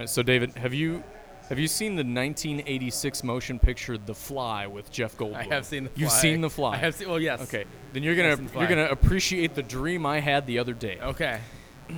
Right, so David, have you have you seen the 1986 motion picture The Fly with Jeff Goldblum? I have seen the fly. You've seen The Fly. I have seen. Well, yes. Okay, then you're gonna I've seen The you're gonna appreciate the dream I had the other day. Okay.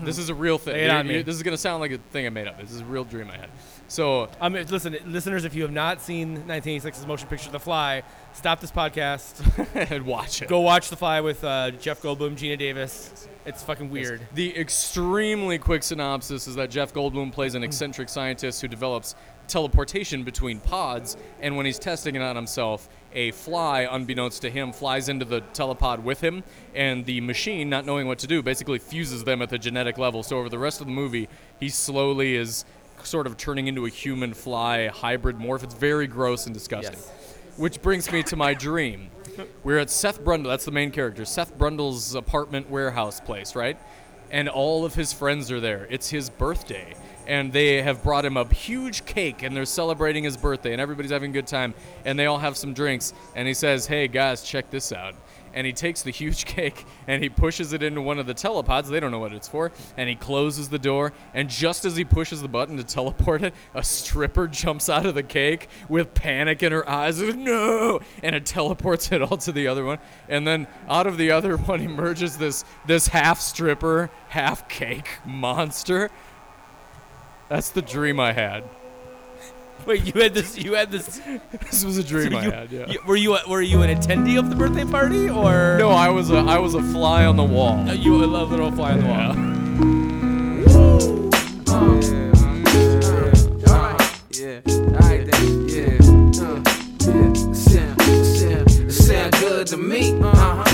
This is a real thing. Lay it on you- me. This is gonna sound like a thing I made up. This is a real dream I had. So Um, if- listen, listeners, if you have not seen 1986's motion picture The Fly, stop this podcast. and watch it. Go watch The Fly with uh, Jeff Goldblum, Geena Davis. It's fucking weird. The extremely quick synopsis is that Jeff Goldblum plays an eccentric scientist who develops teleportation between pods, and when he's testing it on himself, a fly, unbeknownst to him, flies into the telepod with him, and the machine, not knowing what to do, basically fuses them at the genetic level. So over the rest of the movie, he slowly is sort of turning into a human fly hybrid morph. It's very gross and disgusting. Yes. Which brings me to my dream. We're at Seth Brundle, that's the main character, Seth Brundle's apartment warehouse place, right? And all of his friends are there. It's his birthday. And they have brought him a huge cake and they're celebrating his birthday and everybody's having a good time and they all have some drinks and he says, "Hey guys, check this out." And he takes the huge cake and he pushes it into one of the telepods. They don't know what it's for. And he closes the door. And just as he pushes the button to teleport it, a stripper jumps out of the cake with panic in her eyes. No! And it teleports it all to the other one. And then out of the other one emerges this this half stripper, half cake monster. That's the dream I had. Wait, you had this? You had this? This was a dream I you- had. Yeah. you- were you a, were you an attendee of the birthday party or no, I was a I was a fly on the wall. Uh, you were a little fly on the wall? Yeah, alright then, yeah, uh, yeah, sound, sound, sound good to me, uh-huh, yeah.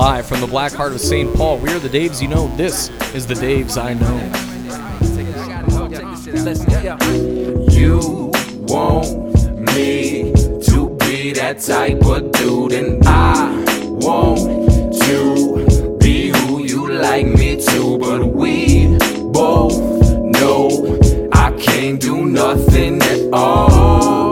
Live from the black heart of St. Paul, we are the Daves you know. This is the Daves I know. You want me to be that type of dude, and I want to be who you like me to. But we both know I can't do nothing at all.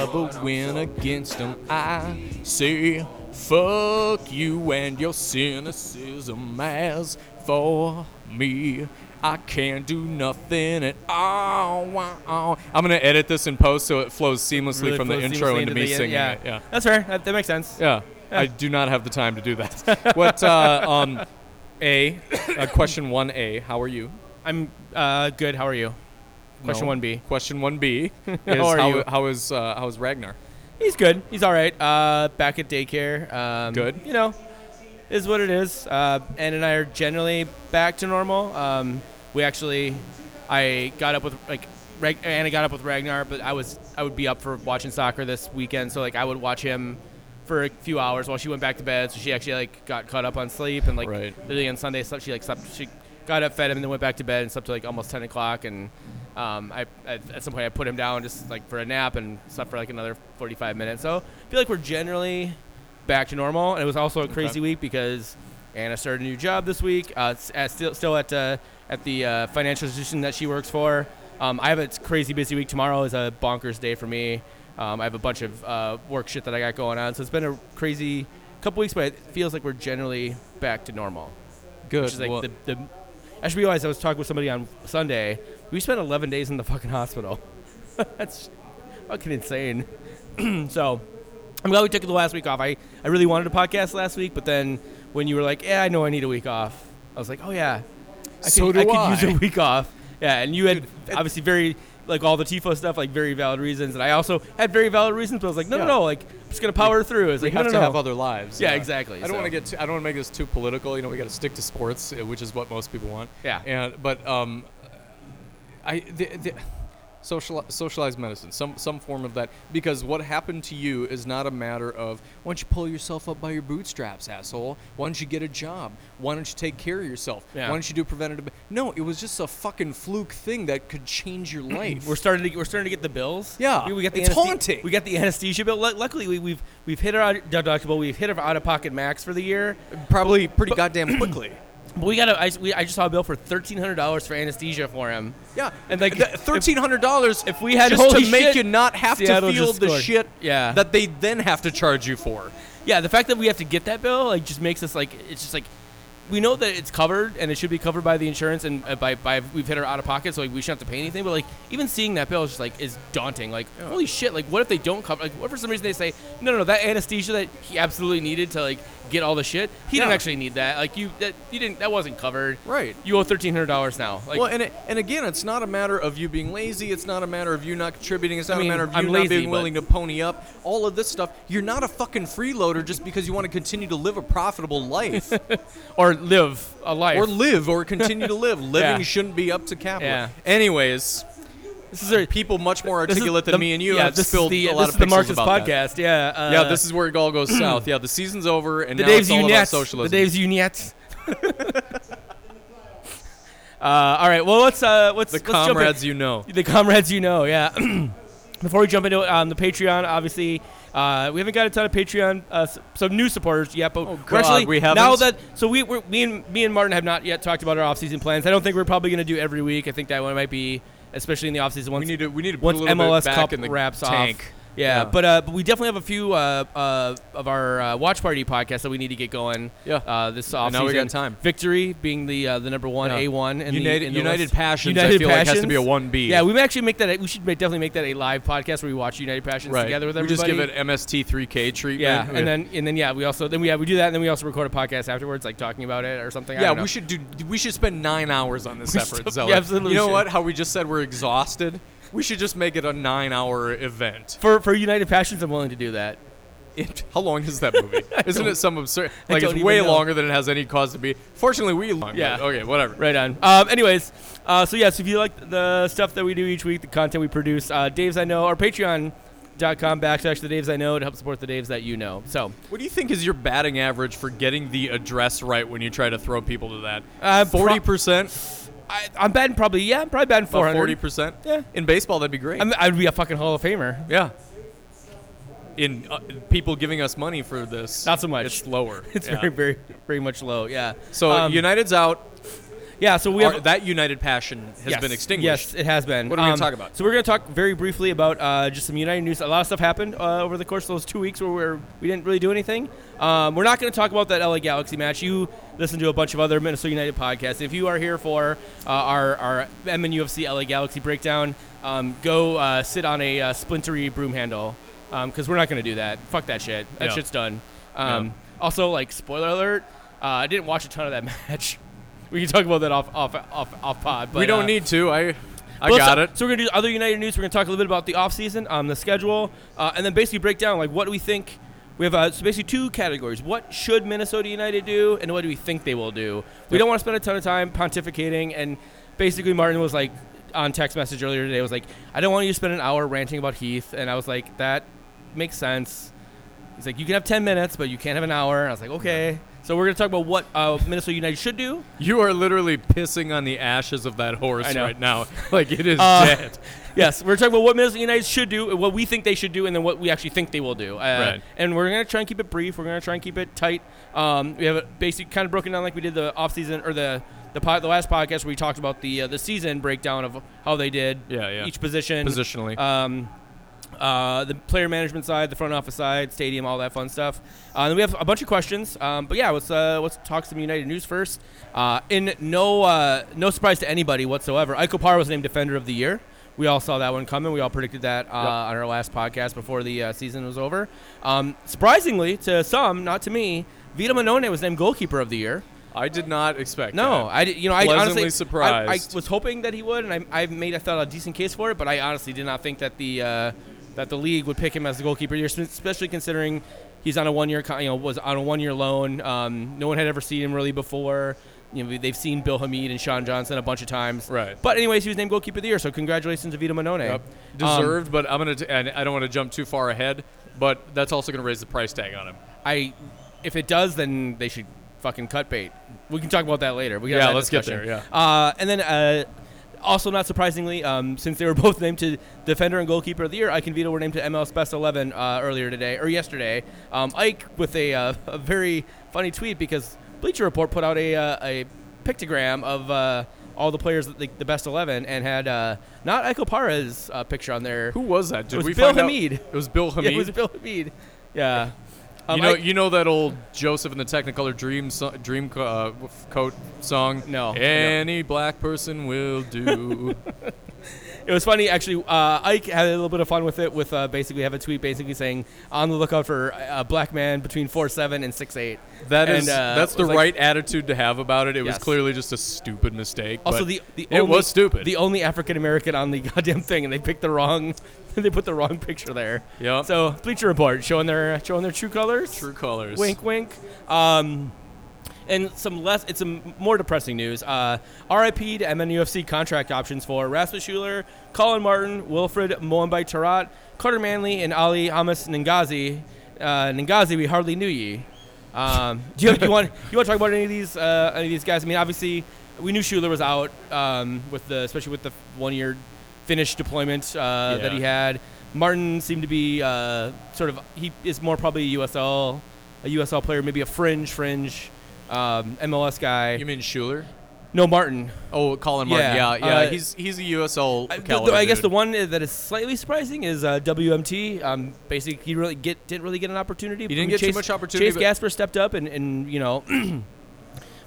Never win against them. I say fuck you and your cynicism. As for me, I can't do nothing at all. Wow. I'm gonna edit this in post so it flows seamlessly Really from the intro seamlessly into me the- singing yeah. it. Yeah. That's fair. That, that makes sense. Yeah. I do not have the time to do that. what? Uh, um, a uh, question one A. How are you? I'm uh, good. How are you? Question one B. Question one B is How are how, you? how is uh, how is Ragnar? He's good. He's all right. Uh, back at daycare. Um, Good. You know, is what it is. Uh, Ann and I are generally back to normal. Um, we actually, I got up with like, Rag- Anna got up with Ragnar, but I was I would be up for watching soccer this weekend, so like I would watch him for a few hours while she went back to bed. So she actually like got caught up on sleep and like Right. literally on Sunday slept. She like slept. She got up, fed him, and then went back to bed and slept till like almost ten o'clock. And um, I at, at some point I put him down just like for a nap and slept for like another forty five minutes. So I feel like we're generally back to normal. And it was also a crazy week because Anna started a new job this week. Uh, at, still still at uh, at the uh, financial institution that she works for. Um, I have a crazy busy week. Tomorrow is a bonkers day for me. Um, I have a bunch of uh, work shit that I got going on, so it's been a crazy couple weeks, but it feels like we're generally back to normal. Good. Which is like Well, the, the. I just realized I was talking with somebody on Sunday. We spent 11 days in the fucking hospital. That's fucking insane. so, I'm glad we took the last week off. I, I really wanted a podcast last week, but then when you were like, "Yeah, I know I need a week off," I was like, "Oh yeah, I So could, do I could use a week off." Yeah, and you had obviously very like all the tifo stuff, like very valid reasons, and I also had very valid reasons. But I was like, "No, Yeah. no, no! Like, I'm just gonna power through." I was we like, have "No, to no, have other lives. Yeah, exactly, I don't so- want to get. Too, I don't want to make this too political. You know, we got to stick to sports, which is what most people want. Yeah. And but um, I the, the social socialized medicine, some some form of that, because what happened to you is not a matter of why don't you pull yourself up by your bootstraps, asshole? Why don't you get a job? Why don't you take care of yourself? Yeah. Why don't you do preventative? No, it was just a fucking fluke thing that could change your life. We're starting to we're starting to get the bills. Yeah, we, we got the it's anesthe- haunting. We got the anesthesia bill. Lu- Luckily, we, we've we've hit our deductible. We've hit our out of pocket max for the year. probably pretty goddamn quickly. But we got a, I, we, I just saw a bill for thirteen hundred dollars for anesthesia for him. Yeah, And, like, th- thirteen hundred dollars. if we had just to make shit, you not have Seattle to feel the scored. shit Yeah. that they then have to charge you for. Yeah, the fact that we have to get that bill like just makes us like it's just like we know that it's covered and it should be covered by the insurance and uh, by, by we've hit our out of pocket, so like we shouldn't have to pay anything. But like even seeing that bill is just like is daunting. Like holy shit! Like what if they don't cover? Like what if for some reason they say no, no, no, that anesthesia that he absolutely needed to like get all the shit, he didn't actually need that. Like you that you didn't that wasn't covered. Right. You owe thirteen hundred dollars now. Like well, and it, and again, it's not a matter of you being lazy. It's not a matter of you not contributing. It's I not mean, a matter of you I'm not lazy, being willing to pony up. All of this stuff. You're not a fucking freeloader just because you want to continue to live a profitable life or live a life. or live or continue to live. Living Yeah. shouldn't be up to capital. Yeah. Anyways, this is a, people much more articulate than the- me and you yeah, have this spilled is the, a lot this of is the Marcus about that. podcast. Yeah. Uh, yeah, this is where it all goes south. Yeah, the season's over, and the now Dave's it's all about socialism. The Dave's Unions. uh, all right. Well, let's uh, let's the let's comrades you know. the comrades you know. Yeah. Before we jump into it, um, the Patreon, obviously, uh, we haven't got a ton of Patreon, uh, some new supporters yet, but Oh, God, actually we haven't? now that so we we're, me and me and Martin have not yet talked about our off-season plans. I don't think we're probably going to do every week. I think that one might be, especially in the offseason Once We need to we need to put once a little MLS bit back Cup in the wraps tank. off. Yeah, but uh, but we definitely have a few uh, uh, of our uh, watch party podcasts that we need to get going. Yeah. uh, this off now we got time. Victory being the uh, the number one Yeah. A one and United, the, United list. Passions, United I feel like has to be a one B. Yeah, we may actually make that. A, we should definitely make that a live podcast where we watch United Passions right. together with everybody. we just give it MST3K treatment. yeah, and then and then yeah, we also then we yeah we do that, and then we also record a podcast afterwards, like talking about it or something. I yeah, don't know. we should do. We should spend nine hours on this We effort. should- Zeller. yeah, absolutely You know what? How we just said we're exhausted. We should just make it a nine-hour event. for for United Passions. I'm willing to do that. It, how long is that movie? Isn't it some absurd? I Like don't it's even way know. longer than it has any cause to be. Fortunately, we long. Yeah. Okay. Whatever. Right on. Um, anyways, uh, so yes, if you like the stuff that we do each week, the content we produce, uh, Dave's I know, or Patreon.com backslash the Daves I know to help support the Daves that you know. So What do you think is your batting average for getting the address right when you try to throw people to that? Uh, pro- Forty percent. I, I'm batting probably yeah, I'm probably batting 400. Forty percent. Yeah. In baseball, that'd be great. I'm, I'd be a fucking Hall of Famer. yeah. In uh, people giving us money for this, Not so much. It's lower. It's Yeah. very, very, very much low. Yeah. So Um, United's out. Yeah. So we Our- have that United passion has yes, been extinguished. Yes, it has been. What are we gonna Um, talk about? So we're going to talk very briefly about uh, just some United news. A lot of stuff happened uh, over the course of those two weeks where we're, we didn't really do anything. Um, we're not going to talk about that LA Galaxy match. You listen to a bunch of other Minnesota United podcasts. If you are here for uh, our our MNUFC LA Galaxy breakdown, um, go uh, sit on a uh, splintery broom handle because we're not going to do that. Fuck that shit. That Yeah. shit's done. Um, Yeah. Also, like spoiler alert, uh, I didn't watch a ton of that match. We can talk about that off off off, off pod. But, we don't uh, need to. I I got it. So we're gonna do other United news. We're gonna talk a little bit about the offseason, um, the schedule, uh, and then basically break down like what do we think. We have uh, so basically two categories. What should Minnesota United do, and what do we think they will do? We don't want to spend a ton of time pontificating. And basically, Martin was like on text message earlier today was like, I don't want you to spend an hour ranting about Heath, and I was like, that makes sense. He's like, you can have 10 minutes, but you can't have an hour. And I was like, okay. So we're gonna talk about what uh, Minnesota United should do. You are literally pissing on the ashes of that horse right now. Like it is Uh, dead. yes, we're talking about what Minnesota United should do, what we think they should do, and then what we actually think they will do. Uh, Right. And we're gonna try and keep it brief. We're gonna try and keep it tight. Um, we have it basically kind of broken down like we did the offseason or the the, pod, the last podcast where we talked about the uh, the season breakdown of how they did Yeah, yeah. each position Positionally. um, uh, the player management side, the front office side, stadium, all that fun stuff. Uh, and we have a bunch of questions. Um, but yeah, let's uh, let's talk some United news first. Uh, in no uh, no surprise to anybody whatsoever, Ike Opara was named Defender of the Year. We all saw that one coming. We all predicted that uh, on our last podcast before the uh, season was over. Um, surprisingly to some, not to me, Vito Mannone was named Goalkeeper of the Year. I did not expect. No, that. I did, you know I Pleasantly honestly surprised. I, I was hoping that he would, and I, I made I thought a decent case for it, but I honestly did not think that the uh, that the league would pick him as the goalkeeper, year, especially considering he's on a one year you know was on a one year loan. Um, no one had ever seen him really before. You know they've seen Bill Hamid and Sean Johnson a bunch of times. Right. But anyways, he was named goalkeeper of the year, so congratulations to Vito Mannone. Yep. Um, Deserved, but I'm gonna. T- and I don't want to jump too far ahead, but that's also gonna raise the price tag on him. I if it does, then they should fucking cut bait. We can talk about that later. We can Yeah, let's get discussion. there, Uh, and then uh, also not surprisingly, um, since they were both named to defender and goalkeeper of the year, Ike and Vito were named to MLS Best 11 uh, earlier today or yesterday. Um, Ike with a, uh, a very funny tweet because Bleacher Report put out a, uh, a pictogram of uh, all the players, the, the best eleven, and had uh, not Ike Opara's uh, picture on there. Who was that? Did It was we Bill find out- It was Bill Hamid. Yeah, it was Bill Hamid. Yeah. Um, you know, I- you know that old Joseph and the Technicolor Dream so- Dream uh, coat song. No, no. Any black person will do. It was funny actually. Uh, Ike had a little bit of fun with it. With uh, basically have a tweet basically saying on the lookout for a black man between four seven and six eight. That And, is uh, that's the like- right attitude to have about it. It was clearly just a stupid mistake. Also, but the, the it only, was stupid. The only African American on the goddamn thing, and they picked the wrong. they put the wrong picture there. Yep. So Bleacher Report showing their showing their true colors. True colors. Wink, wink. Um, and some less. It's some more depressing news. Uh, RIP to MNUFC contract options for Rasmus Schuler, Collin Martin, Wilfred Moambay Tarat, Carter Manley, and Ali Hamas Ngazi. Uh, Ngazi, we hardly knew ye. Um, do you, you want you want to talk about any of these uh, any of these guys? I mean, obviously, we knew Schuler was out um, with the especially with the one year Finnish deployment uh, that he had. Martin seemed to be uh, sort of he is more probably a USL a USL player, maybe a fringe fringe um, MLS guy. You mean Schuler? no, Martin. Oh, Collin Martin. Yeah, Yeah, yeah. uh, he's he's a USL I, the- the- I guess the one that is slightly surprising is uh, WMT. Um, basically, he really get didn't really get an opportunity. He didn't I mean, get too much opportunity, Chase Gasper stepped up, and, and you know,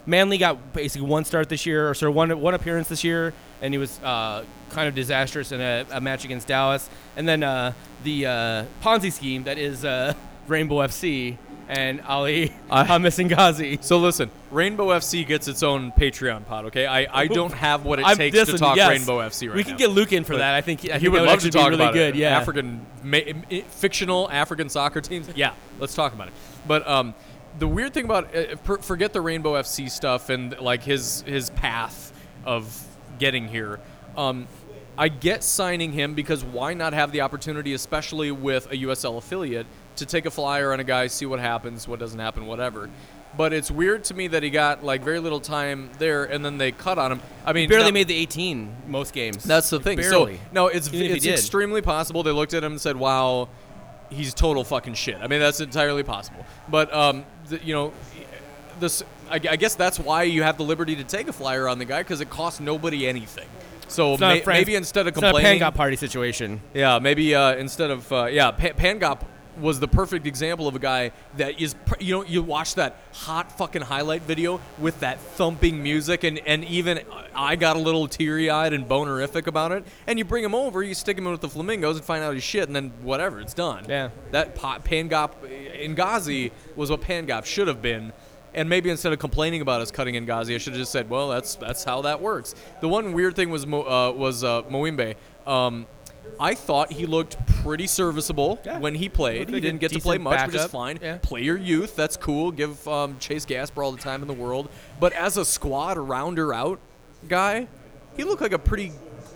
Manley got basically one start this year, or sorry, one one appearance this year, and he was uh, kind of disastrous in a, a match against Dallas. And then uh, the uh, Ponzi scheme that is uh, Rainbow FC and Ali I- Hamas Ngazi. So listen, Rainbow FC gets its own Patreon pod. Okay, I, I don't have what it I'm- takes to talk yes. Rainbow FC right we now. can get Luke in for that. I think I he would that love to talk be really about good. it. Yeah, African ma- fictional African soccer teams. Yeah, let's talk about it. But um, the weird thing about uh, per- forget the Rainbow FC stuff and like his his path of getting here. Um, I get signing him because why not have the opportunity, especially with a USL affiliate, to take a flyer on a guy, see what happens, what doesn't happen, whatever. But it's weird to me that he got like very little time there, and then they cut on him. I mean, barely not- made the 18 most games. that's the thing. Barely. So no, it's Even it's extremely possible. They looked at him and said, "Wow, he's total fucking shit." I mean, that's entirely possible. But um, the, you know, this I, I guess that's why you have the liberty to take a flyer on the guy because it costs nobody anything. So It's not a may, Fran- maybe instead of it's not a complaining, Pangop party situation. yeah, maybe uh, instead of uh, yeah, pa- Pangop was the perfect example of a guy that is you know you watch that hot fucking highlight video with that thumping music and and even I got a little teary eyed and bonerific about it and you bring him over you stick him in with the flamingos and find out he's shit and then whatever it's done Yeah. that pa- Pangop Ngazi was what Pangop should have been. And maybe instead of complaining about us cutting Ngazi, I should have just said, "Well, that's that's how that works." The one weird thing was uh, was uh, Moimbe. Um, I thought he looked pretty serviceable Yeah. when he played. Looked He didn't get to play much, which is fine. Yeah. Play your youth, that's cool. Give um, Chase Gasper all the time in the world. But as a squad rounder out guy, he looked like a pretty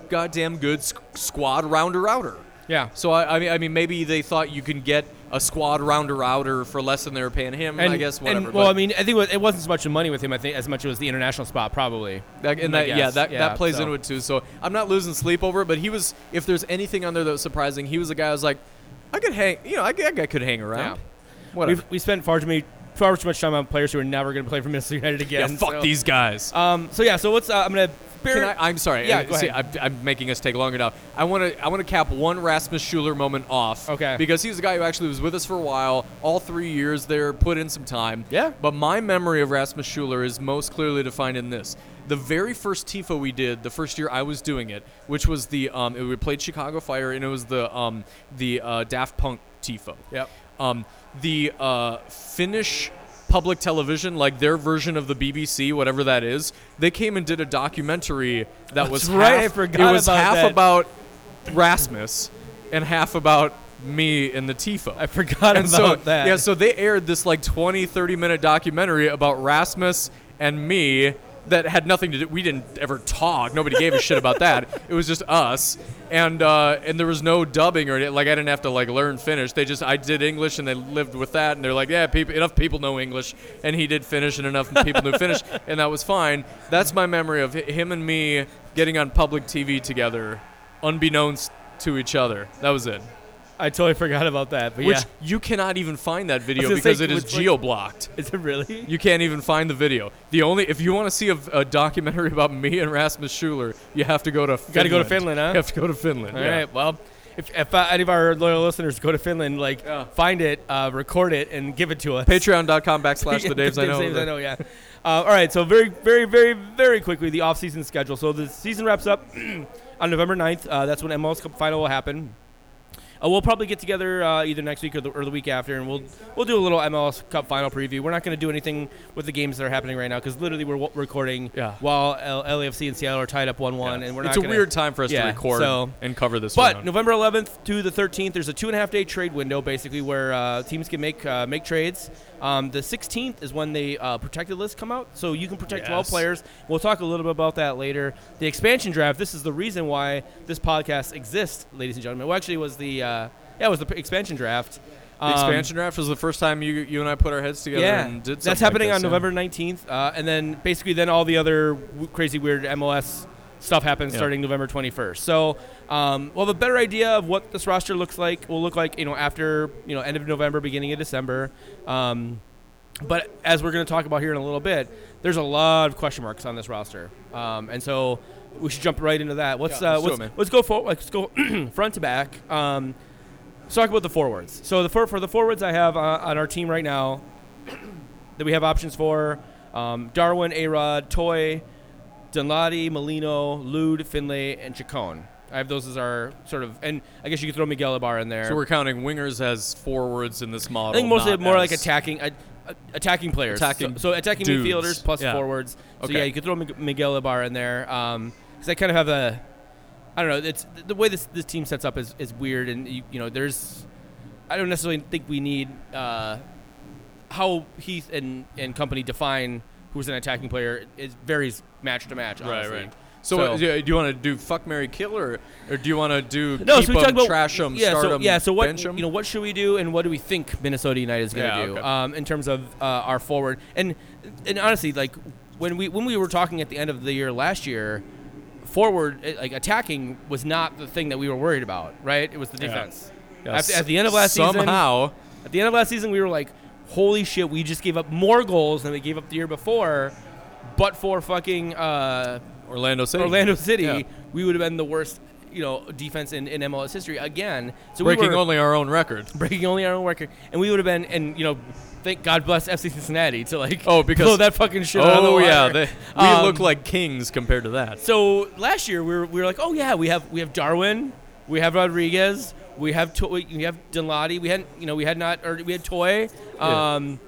goddamn good squad rounder outer. Yeah. So I, I mean, I mean, maybe they thought you can get a squad rounder outer for less than they were paying him. I guess whatever. And, well, but I mean, I think it was- it wasn't so much the money with him. I think as much as it was the international spot, probably. that, and that, yeah, that, Yeah, that plays so. into it too. So I'm not losing sleep over it. But he was, if there's anything on there that was surprising, he was a guy I was like, I could hang, you know, I, I could hang around. Whatever. We've, we spent far too many far too much time on players who are never going to play for Minnesota United yeah, again. fuck so- these guys. Um. So yeah. So what's uh, I'm gonna. Can I, I'm sorry. Yeah, uh, see. I'm, I'm making us take longer now. I want to. I want to cap one Rasmus Schuler moment off. Okay. Because he's a guy who actually was with us for a while, all three years there, put in some time. Yeah. But my memory of Rasmus Schuler is most clearly defined in this: the very first tifo we did, the first year I was doing it, which was the um, it, we played Chicago Fire, and it was the um, the uh, Daft Punk tifo. Yep. Um, the uh, Finnish public television, like their version of the BBC, whatever that is, they came and did a documentary that was right, half, I forgot it was about half that. about Rasmus and half about me and the tifo. I forgot and about so, that. Yeah, so they aired this like 20, 30 minute documentary about Rasmus and me that had nothing to do. We didn't ever talk. Nobody gave a shit about that. It was just us, and uh, and there was no dubbing or anything. Like I didn't have to like learn Finnish. They just I did English and they lived with that. And they're like, yeah, people enough people know English, and he did Finnish and enough people knew Finnish, and that was fine. That's my memory of him and me getting on public TV together, unbeknownst to each other. That was it. I totally forgot about that. But which yeah, you cannot even find that video because say, it is geo blocked. is it really? You can't even find the video. The only if you want to see a, a documentary about me and Rasmus Schuler, you have to go to. Finland. gotta go to Finland, huh? You have to go to Finland. All yeah. right. Well, if, if uh, any of our loyal listeners go to Finland, like Yeah. find it, uh, record it, and give it to us. Patreon.com backslash the Daves I know. Daves I know, yeah. Uh, all right, so very, very, very, very quickly, the off-season schedule. So the season wraps up on November 9th. Uh, that's when MLS Cup final will happen. Uh, we'll probably get together uh, either next week or the, or the week after, and we'll we'll do a little MLS Cup final preview. We're not going to do anything with the games that are happening right now because literally we're w- recording Yeah. while L- LAFC and Seattle are tied up one-one, and we're it's a gonna, weird time for us Yeah, to record so- and cover this. but round. November 11th to the 13th, there's a two and a half day trade window, basically where uh, teams can make uh, make trades. Um, the 16th is when the uh, protected lists come out, so you can protect 12 players. We'll talk a little bit about that later. The expansion draft. This is the reason why this podcast exists, ladies and gentlemen. Well, actually, it was the uh, yeah, it was the p- expansion draft. the Um, expansion draft was the first time you you and I put our heads together yeah, and did something. that's happening like on this, yeah. November 19th, uh, and then basically then all the other w- crazy weird MLS stuff happens Yeah. starting November 21st. So um, we'll have a better idea of what this roster looks like. Will look like you know after you know end of November, beginning of December. Um, but as we're going to talk about here in a little bit, there's a lot of question marks on this roster, um, and so we should jump right into that. Let's Yeah, uh, let's it, let's go for, let's go front to back. Um, let's talk about the forwards. So the for, for the forwards I have uh, on our team right now that we have options for um, Darwin, Arod, Toye, Danladi, Molino, Lod, Finlay, and Chacon. I have those as our sort of, and I guess you could throw Miguel Ibarra in there. So we're counting wingers as forwards in this model. I think mostly more like attacking, uh, attacking players. Attacking so, so attacking dudes. midfielders plus Yeah. forwards. So Okay. yeah, you could throw Mig- Miguel Ibarra in there because I kind of have a, I don't know. It's the way this this team sets up is, is weird, and you, you know, there's, I don't necessarily think we need uh, how Heath and and company define who's an attacking player. It varies match to match. Right, honestly. right. So, what, do you want to do fuck Mary kill or, or do you want to do No, keep so we 'em, talk about trash them, yeah, start so, 'em, yeah. So what you know, what should we do, and what do we think Minnesota United is going to Yeah, do okay. um, in terms of uh, our forward? And and honestly, like when we when we were talking at the end of the year last year, forward eh, like attacking was not the thing that we were worried about, right? It was the defense. Yeah, At, at the end of last season, somehow at the end of last season, we were like, "Holy shit! We just gave up more goals than we gave up the year before." But for fucking uh, Orlando City. Orlando City, Yeah. we would have been the worst, you know, defense in, in MLS history again. So breaking we were only our own record. breaking only our own record, and we would have been, and you know, thank God bless FC Cincinnati to like Oh, because- blow that fucking shit out of the Oh yeah, they, we Um, look like kings compared to that. So last year we were, we were like, oh yeah, we have we have Darwin, we have Rodriguez, we have to- we have Danladi, we had you know we had not or we had Toye, Yeah. um,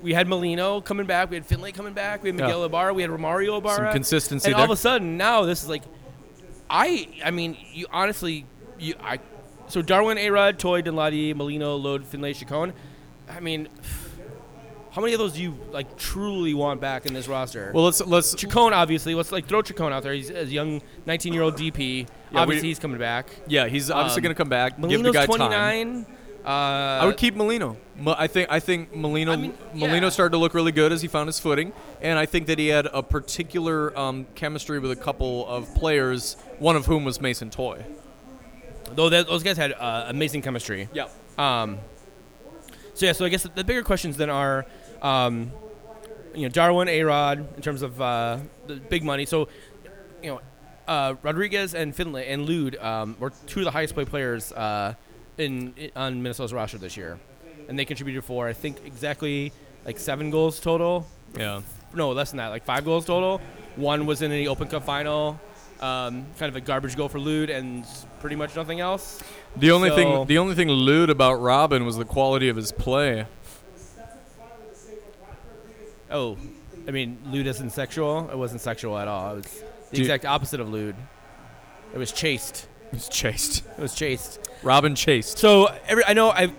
we had Molino coming back, we had Finlay coming back, we had Yeah. Miguel Ibarra, we had Romario Ibarra, Some consistency and all of a sudden now this is like, I I mean you honestly you I, so Darwin, Arod, Toye, Danladi, Molino, Lod, Finlay, Chacon, I mean. How many of those do you like truly want back in this roster? well, let's let's Chacon, obviously. Let's like throw Chacon out there. He's a young 19 year old DP. Yeah, obviously, we- he's coming back. yeah, he's obviously Um, going to come back. give the Molino's guy time. 29. Uh, I would keep Molino. I think I think Molino I mean, Molino yeah. started to look really good as he found his footing, and I think that he had a particular um, chemistry with a couple of players, one of whom was Mason Toye. though that, those guys had uh, amazing chemistry. Yeah. Um, so yeah, so I guess the, the bigger questions then are, um, you know, Darwin, Arod in terms of uh, the big money. So, you know, uh, Rodriguez and Finlay and Lod um, were two of the highest paid players uh, in, in on Minnesota's roster this year, and they contributed for I think exactly like seven goals total. Yeah. no, less than that, like five goals total. One was in the Open Cup final, um, kind of a garbage goal for Lod, and pretty much nothing else. The only So- thing the only thing lewd about Robin was the quality of his play. Oh, I mean, lewd isn't sexual. It wasn't sexual at all. It was the Do exact opposite of lewd. It was chaste. It was chased. It was chaste. Robin chased. So every I know I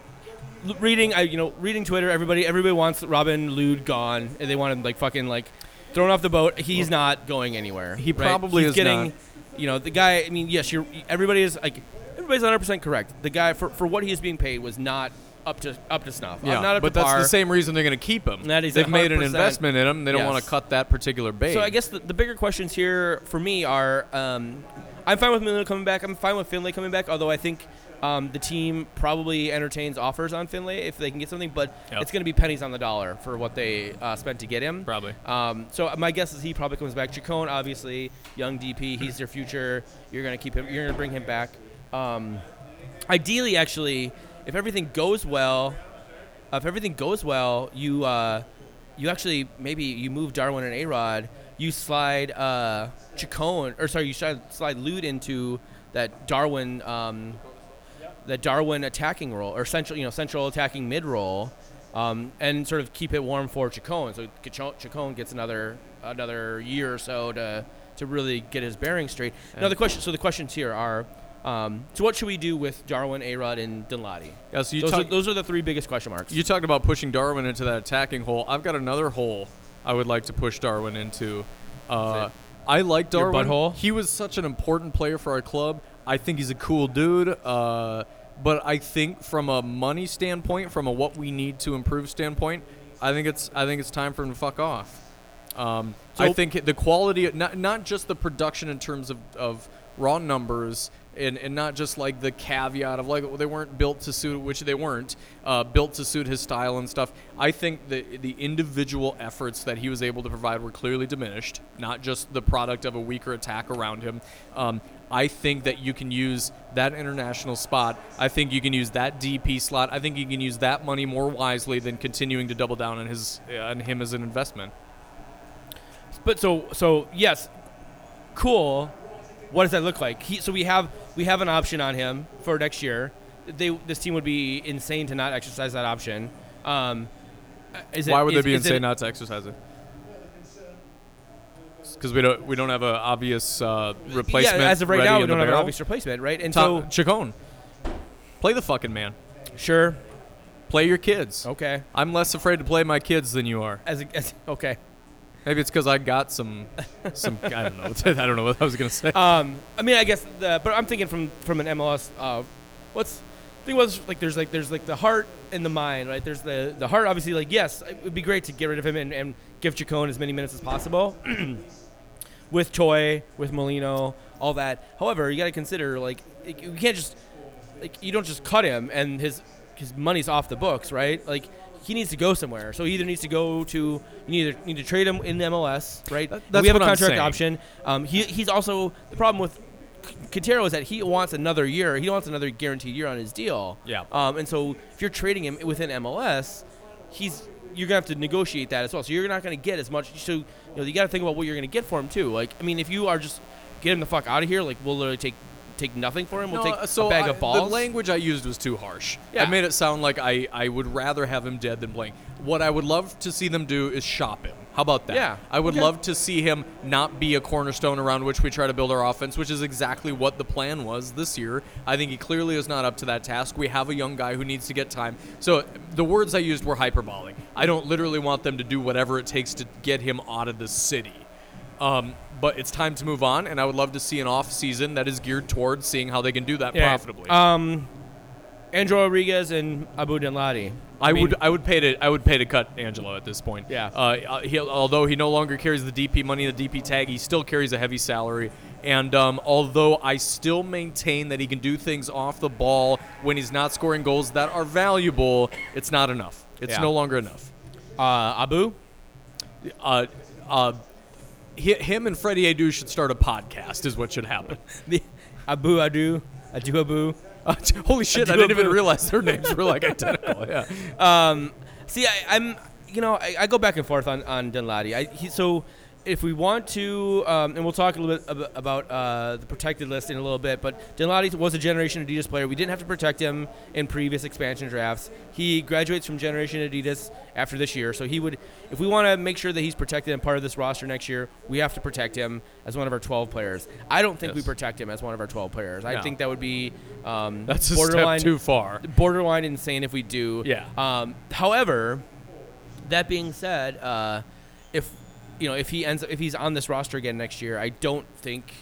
reading I you know reading Twitter. Everybody everybody wants Robin Lod gone, and they want him like fucking like thrown off the boat. He's not going anywhere. He right? probably He's is getting. not. You know the guy. I mean, yes, you're. Everybody is like everybody's 100 percent correct. The guy for for what he is being paid was not up to up to snuff. Yeah, not up but to that's par. the same reason they're going to keep him. That is They've made an investment in him. They don't want to cut that particular bait. So I guess the, the bigger questions here for me are: um, I'm fine with Molino coming back. I'm fine with Finlay coming back. Although I think um, the team probably entertains offers on Finlay if they can get something, but Yep. it's going to be pennies on the dollar for what they uh, spent to get him. Probably. Um, so my guess is he probably comes back. Chacon, obviously, young DP. He's their future. You're going to keep him. You're going to bring him back. Um, ideally, actually, if everything goes well, uh, if everything goes well, you uh, you actually maybe you move Darwin and Arod. You slide uh, Chacon, or sorry, you slide, slide Lod into that Darwin um, that Darwin attacking role or central, you know, central attacking mid role, um, and sort of keep it warm for Chacon. So Chacon gets another another year or so to to really get his bearings straight. Now the question, so the questions here are. Um, so what should we do with Darwin, Arod, and Danladi? Yeah, so you those, talk- are, those are the three biggest question marks. You talked about pushing Darwin into that attacking hole. I've got another hole I would like to push Darwin into. Uh, I like Your Darwin. butthole? He was such an important player for our club. I think he's a cool dude. Uh, but I think from a money standpoint, from a what we need to improve standpoint, I think it's I think it's time for him to fuck off. Um, I think the quality, not not just the production in terms of, of raw numbers, and, and not just like the caveat of like they weren't built to suit, which they weren't, uh, built to suit his style and stuff. I think the the individual efforts that he was able to provide were clearly diminished, not just the product of a weaker attack around him. Um, I think that you can use that international spot. I think you can use that DP slot. I think you can use that money more wisely than continuing to double down on his uh, on him as an investment. But so so yes, cool. What does that look like? He, so we have we have an option on him for next year. They this team would be insane to not exercise that option. Um, is it, Why would is- they be insane it- not to exercise it? Because we don't we don't have an obvious uh, replacement. Yeah, as of right now, we don't have an obvious replacement, right? And Tom, Chacon, play the fucking man. sure, Play your kids. okay, I'm less afraid to play my kids than you are. as, a, as okay. Maybe it's because I got some some I don't know I don't know what I was gonna say. Um, I mean, I guess the but I'm thinking from from an MLS. Uh, what's the thing was like there's like there's like the heart and the mind, right? There's the the heart. Obviously, like yes, it would be great to get rid of him and, and give Chacon as many minutes as possible. with Choi, with Molino, all that. However, you got to consider like you can't just like you don't just cut him and his his money's off the books, right? Like he needs to go somewhere. So he either needs to go to you either need to trade him in the MLS, right? That's we have a contract option. Um, he, he's also the problem with Quintero is that he wants another year. He wants another guaranteed year on his deal. Yeah. Um, and so if you're trading him within MLS, he's you're gonna have to negotiate that as well. So you're not gonna get as much. So you know you got to think about what you're gonna get for him too. Like I mean, if you are just get him the fuck out of here, like we'll literally take take nothing for him. We'll No, take uh, so a bag I- of balls. The language I used was too harsh. Yeah. I made it sound like I, I would rather have him dead than playing. What I would love to see them do is shop him. How about that? Yeah. I would Okay. love to see him not be a cornerstone around which we try to build our offense, which is exactly what the plan was this year. I think he clearly is not up to that task. We have a young guy who needs to get time. So the words I used were hyperbolic. I don't literally want them to do whatever it takes to get him out of the city. Um, but it's time to move on, and I would love to see an off season that is geared towards seeing how they can do that Yeah. profitably. Um, Andrew Rodriguez and Abu Danladi. I, mean, would I would pay to I would pay to cut Angelo at this point. Yeah. Uh, he, although he no longer carries the DP money, the DP tag, he still carries a heavy salary. And um, although I still maintain that he can do things off the ball when he's not scoring goals that are valuable, it's not enough. It's Yeah. no longer enough. uh, Abu. Uh, uh, hi- him and Freddie Adu should start a podcast. Is what should happen. Abu Adu. Adu Abu. Uh, holy shit! I didn't even realize their names were like identical. Yeah. Um, see, I, I'm, you know, I, I go back and forth on on Danladi. I he, so if we want to, um, and we'll talk a little bit ab- about uh, the protected list in a little bit. But Danladi was a Generation Adidas player. We didn't have to protect him in previous expansion drafts. He graduates from Generation Adidas after this year, so he would, if we want to make sure that he's protected and part of this roster next year, we have to protect him as one of our 12 players. I don't think we protect him as one of our 12 players. I No. think that would be um, That's borderline too far. borderline insane if we do. Yeah. Um, however, that being said, uh, if you know if he ends if he's on this roster again next year, I don't think.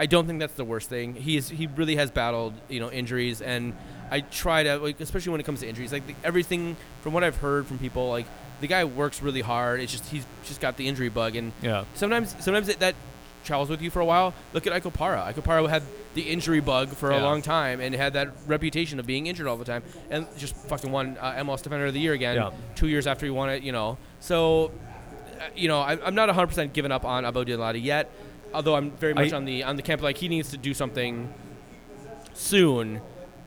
I don't think that's the worst thing. He's he really has battled you know injuries, and I try to like especially when it comes to injuries, like the, everything from what I've heard from people, like the guy works really hard. It's just he's just got the injury bug, and Yeah. sometimes sometimes it, that travels with you for a while. Look at Ike Opara. Ike Opara had the injury bug for a long time and had that reputation of being injured all the time, and just fucking won uh, MLS Defender of the Year again Yeah. two years after he won it. You know, so you know, I, I'm not 100 percent given up on Abu Danladi yet, although I'm very much I- on the on the camp like he needs to do something soon,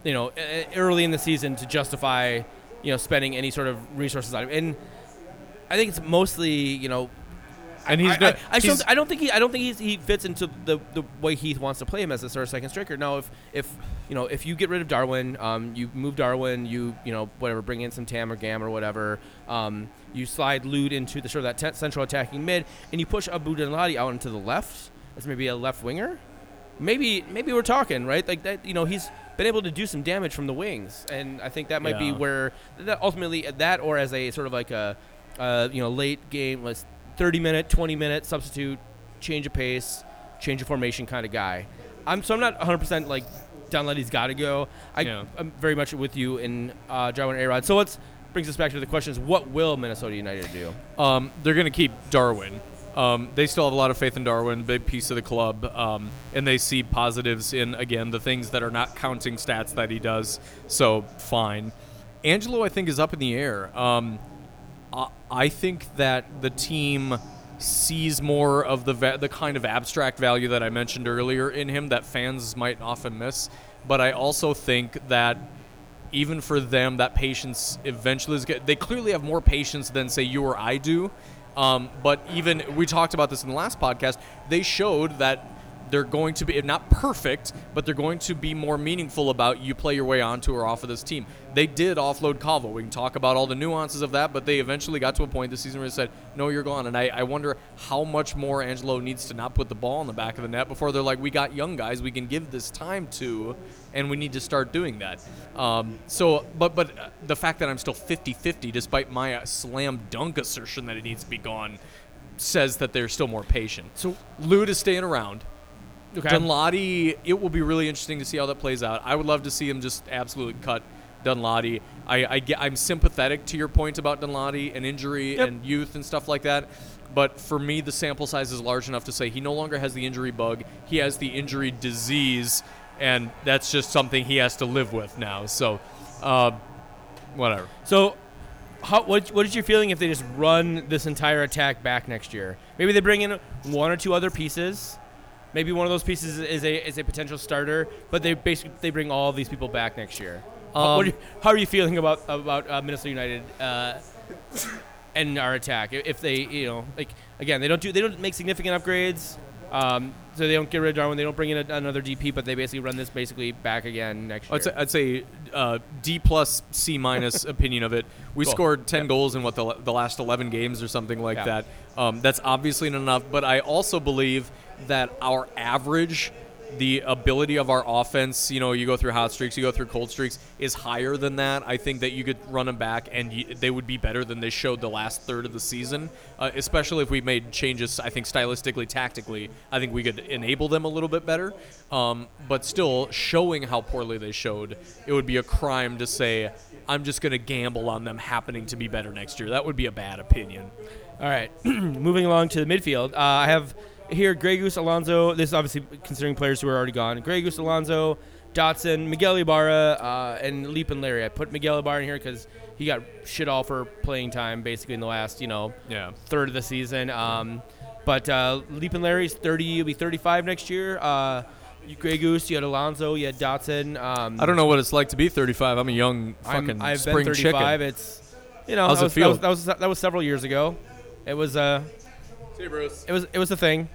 you know, early in the season to justify, you know, spending any sort of resources on him. And I think it's mostly, you know, And he's I, I, I, he's- don't, I don't think he I don't think he's, he fits into the, the way Heath wants to play him as a sort of second striker. Now, if if you know if you get rid of Darwin, um, you move Darwin, you you know whatever, bring in some Tam or Gam or whatever, um, you slide Lod into the sort of that te- central attacking mid, and you push Abu Danladi out into the left as maybe a left winger. Maybe maybe we're talking right like that. You know he's been able to do some damage from the wings, and I think that might be where that ultimately that or as a sort of like a uh, you know late game 30 minute 20 minute substitute change of pace change of formation kind of guy i'm so i'm not 100% like Danladi's got to go I, Yeah. i'm very much with you in uh, Jarwin Arod. so let's brings us back to the questions what will minnesota united do Um, they're going to keep Darwin. Um, they still have a lot of faith in Darwin, big piece of the club, um, and they see positives in again the things that are not counting stats that he does. So fine. Angelo, I think, is up in the air. Um, I, think that the team sees more of the va- the kind of abstract value that I mentioned earlier in him that fans might often miss. But I also think that even for them, that patience eventually is good. They clearly have more patience than say you or I do. Um, but even we talked about this in the last podcast. They showed that they're going to be not perfect, but they're going to be more meaningful about you play your way onto or off of this team. They did offload Calvo. We can talk about all the nuances of that, but they eventually got to a point this season where they said, "No, you're gone." And I, I wonder how much more Angelo needs to not put the ball in the back of the net before they're like, "We got young guys we can give this time to, and we need to start doing that." Um, so, but but uh, the fact that I'm still 50-50, despite my uh, slam dunk assertion that it needs to be gone, says that they're still more patient. So- Lod is staying around. Okay Danladi, it will be really interesting to see how that plays out. I would love to see him just absolutely cut Danladi. I, I get, I'm sympathetic to your point about Danladi and injury Yep. and youth and stuff like that. But for me, the sample size is large enough to say he no longer has the injury bug. He has the injury disease, and that's just something he has to live with now. So, uh, whatever. So, how, what, what is your feeling if they just run this entire attack back next year? Maybe they bring in one or two other pieces. Maybe one of those pieces is a is a potential starter, but they basically they bring all these people back next year. Um, you- how are you feeling about about uh, Minnesota United uh, and our attack? If they you know like again they don't do they don't make significant upgrades. Um, so they don't get rid of Darwin. They don't bring in a, another DP, but they basically run this basically back again next year. I'd say, I'd say uh, D plus C minus opinion of it. We Cool. scored ten goals in what the, the last eleven games or something like Yeah. that. Um, that's obviously not enough, but I also believe that our average, the ability of our offense, you know, you go through hot streaks, you go through cold streaks, is higher than that. I think that you could run them back and you, they would be better than they showed the last third of the season, uh, especially if we made changes. I think stylistically, tactically, I think we could enable them a little bit better. Um, but still, showing how poorly they showed, it would be a crime to say I'm just going to gamble on them happening to be better next year. That would be a bad opinion. All right, moving along to the midfield. Uh, I have here Grey Goose Alonso. This is obviously considering players who are already gone. Grey Goose Alonso, Dotson, Miguel Ibarra, uh, and Leap and Larry. I put Miguel Ibarra in here because he got shit all for playing time basically in the last you know Yeah. third of the season. Um, but uh, Leap and Larry's 30. He'll be 35 next year. Uh, you Grey Goose, you had Alonso, you had Dotson. Um, I don't know what it's like to be 35. I'm a young I'm- fucking I've spring been 35. chicken. It's you know How's that it was, feel? That was, that was that was several years ago. It was uh See, Bruce. it was it was a thing.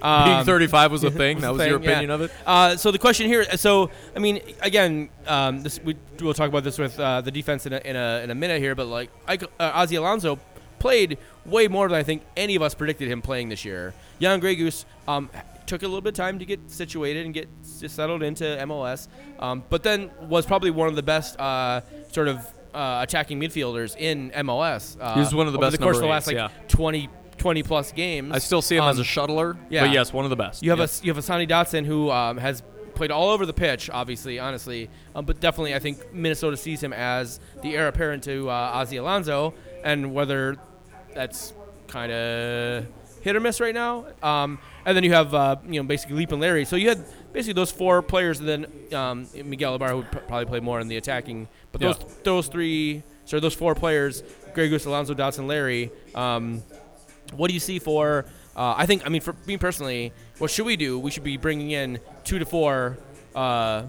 Being Um, 35 was a thing. That was your thing, yeah. opinion of it. Uh, so the question here, so I mean, again, um, this we we'll talk about this with uh, the defense in a, in a in a minute here, but like Ike, uh, Ozzie Alonso played way more than I think any of us predicted him playing this year. Young Grey Goose um, took a little bit of time to get situated and get settled into MLS, um, but then was probably one of the best uh, sort of uh, attacking midfielders in MLS. Uh, He was one of the over best the course of the last like yeah. 20, 20 plus games. I still see him as Um, a shuttler. yeah. But yes, one of the best. you have Yes. a you have Hassani Dotson who um, has played all over the pitch, obviously, honestly, um, but definitely I think Minnesota sees him as the heir apparent to uh, Ozzie Alonso, and whether that's kind of hit or miss right now. Um, and then you have uh, you know basically Leap and Larry. So you had basically those four players, and then um, Miguel Ibarra would pr- probably play more in the attacking. But those Yeah. those three, sorry, those four players, Greg Goose, Alonso Dotson, Larry. Um, what do you see for? Uh, I think I mean for me personally, what should we do? We should be bringing in two to four uh,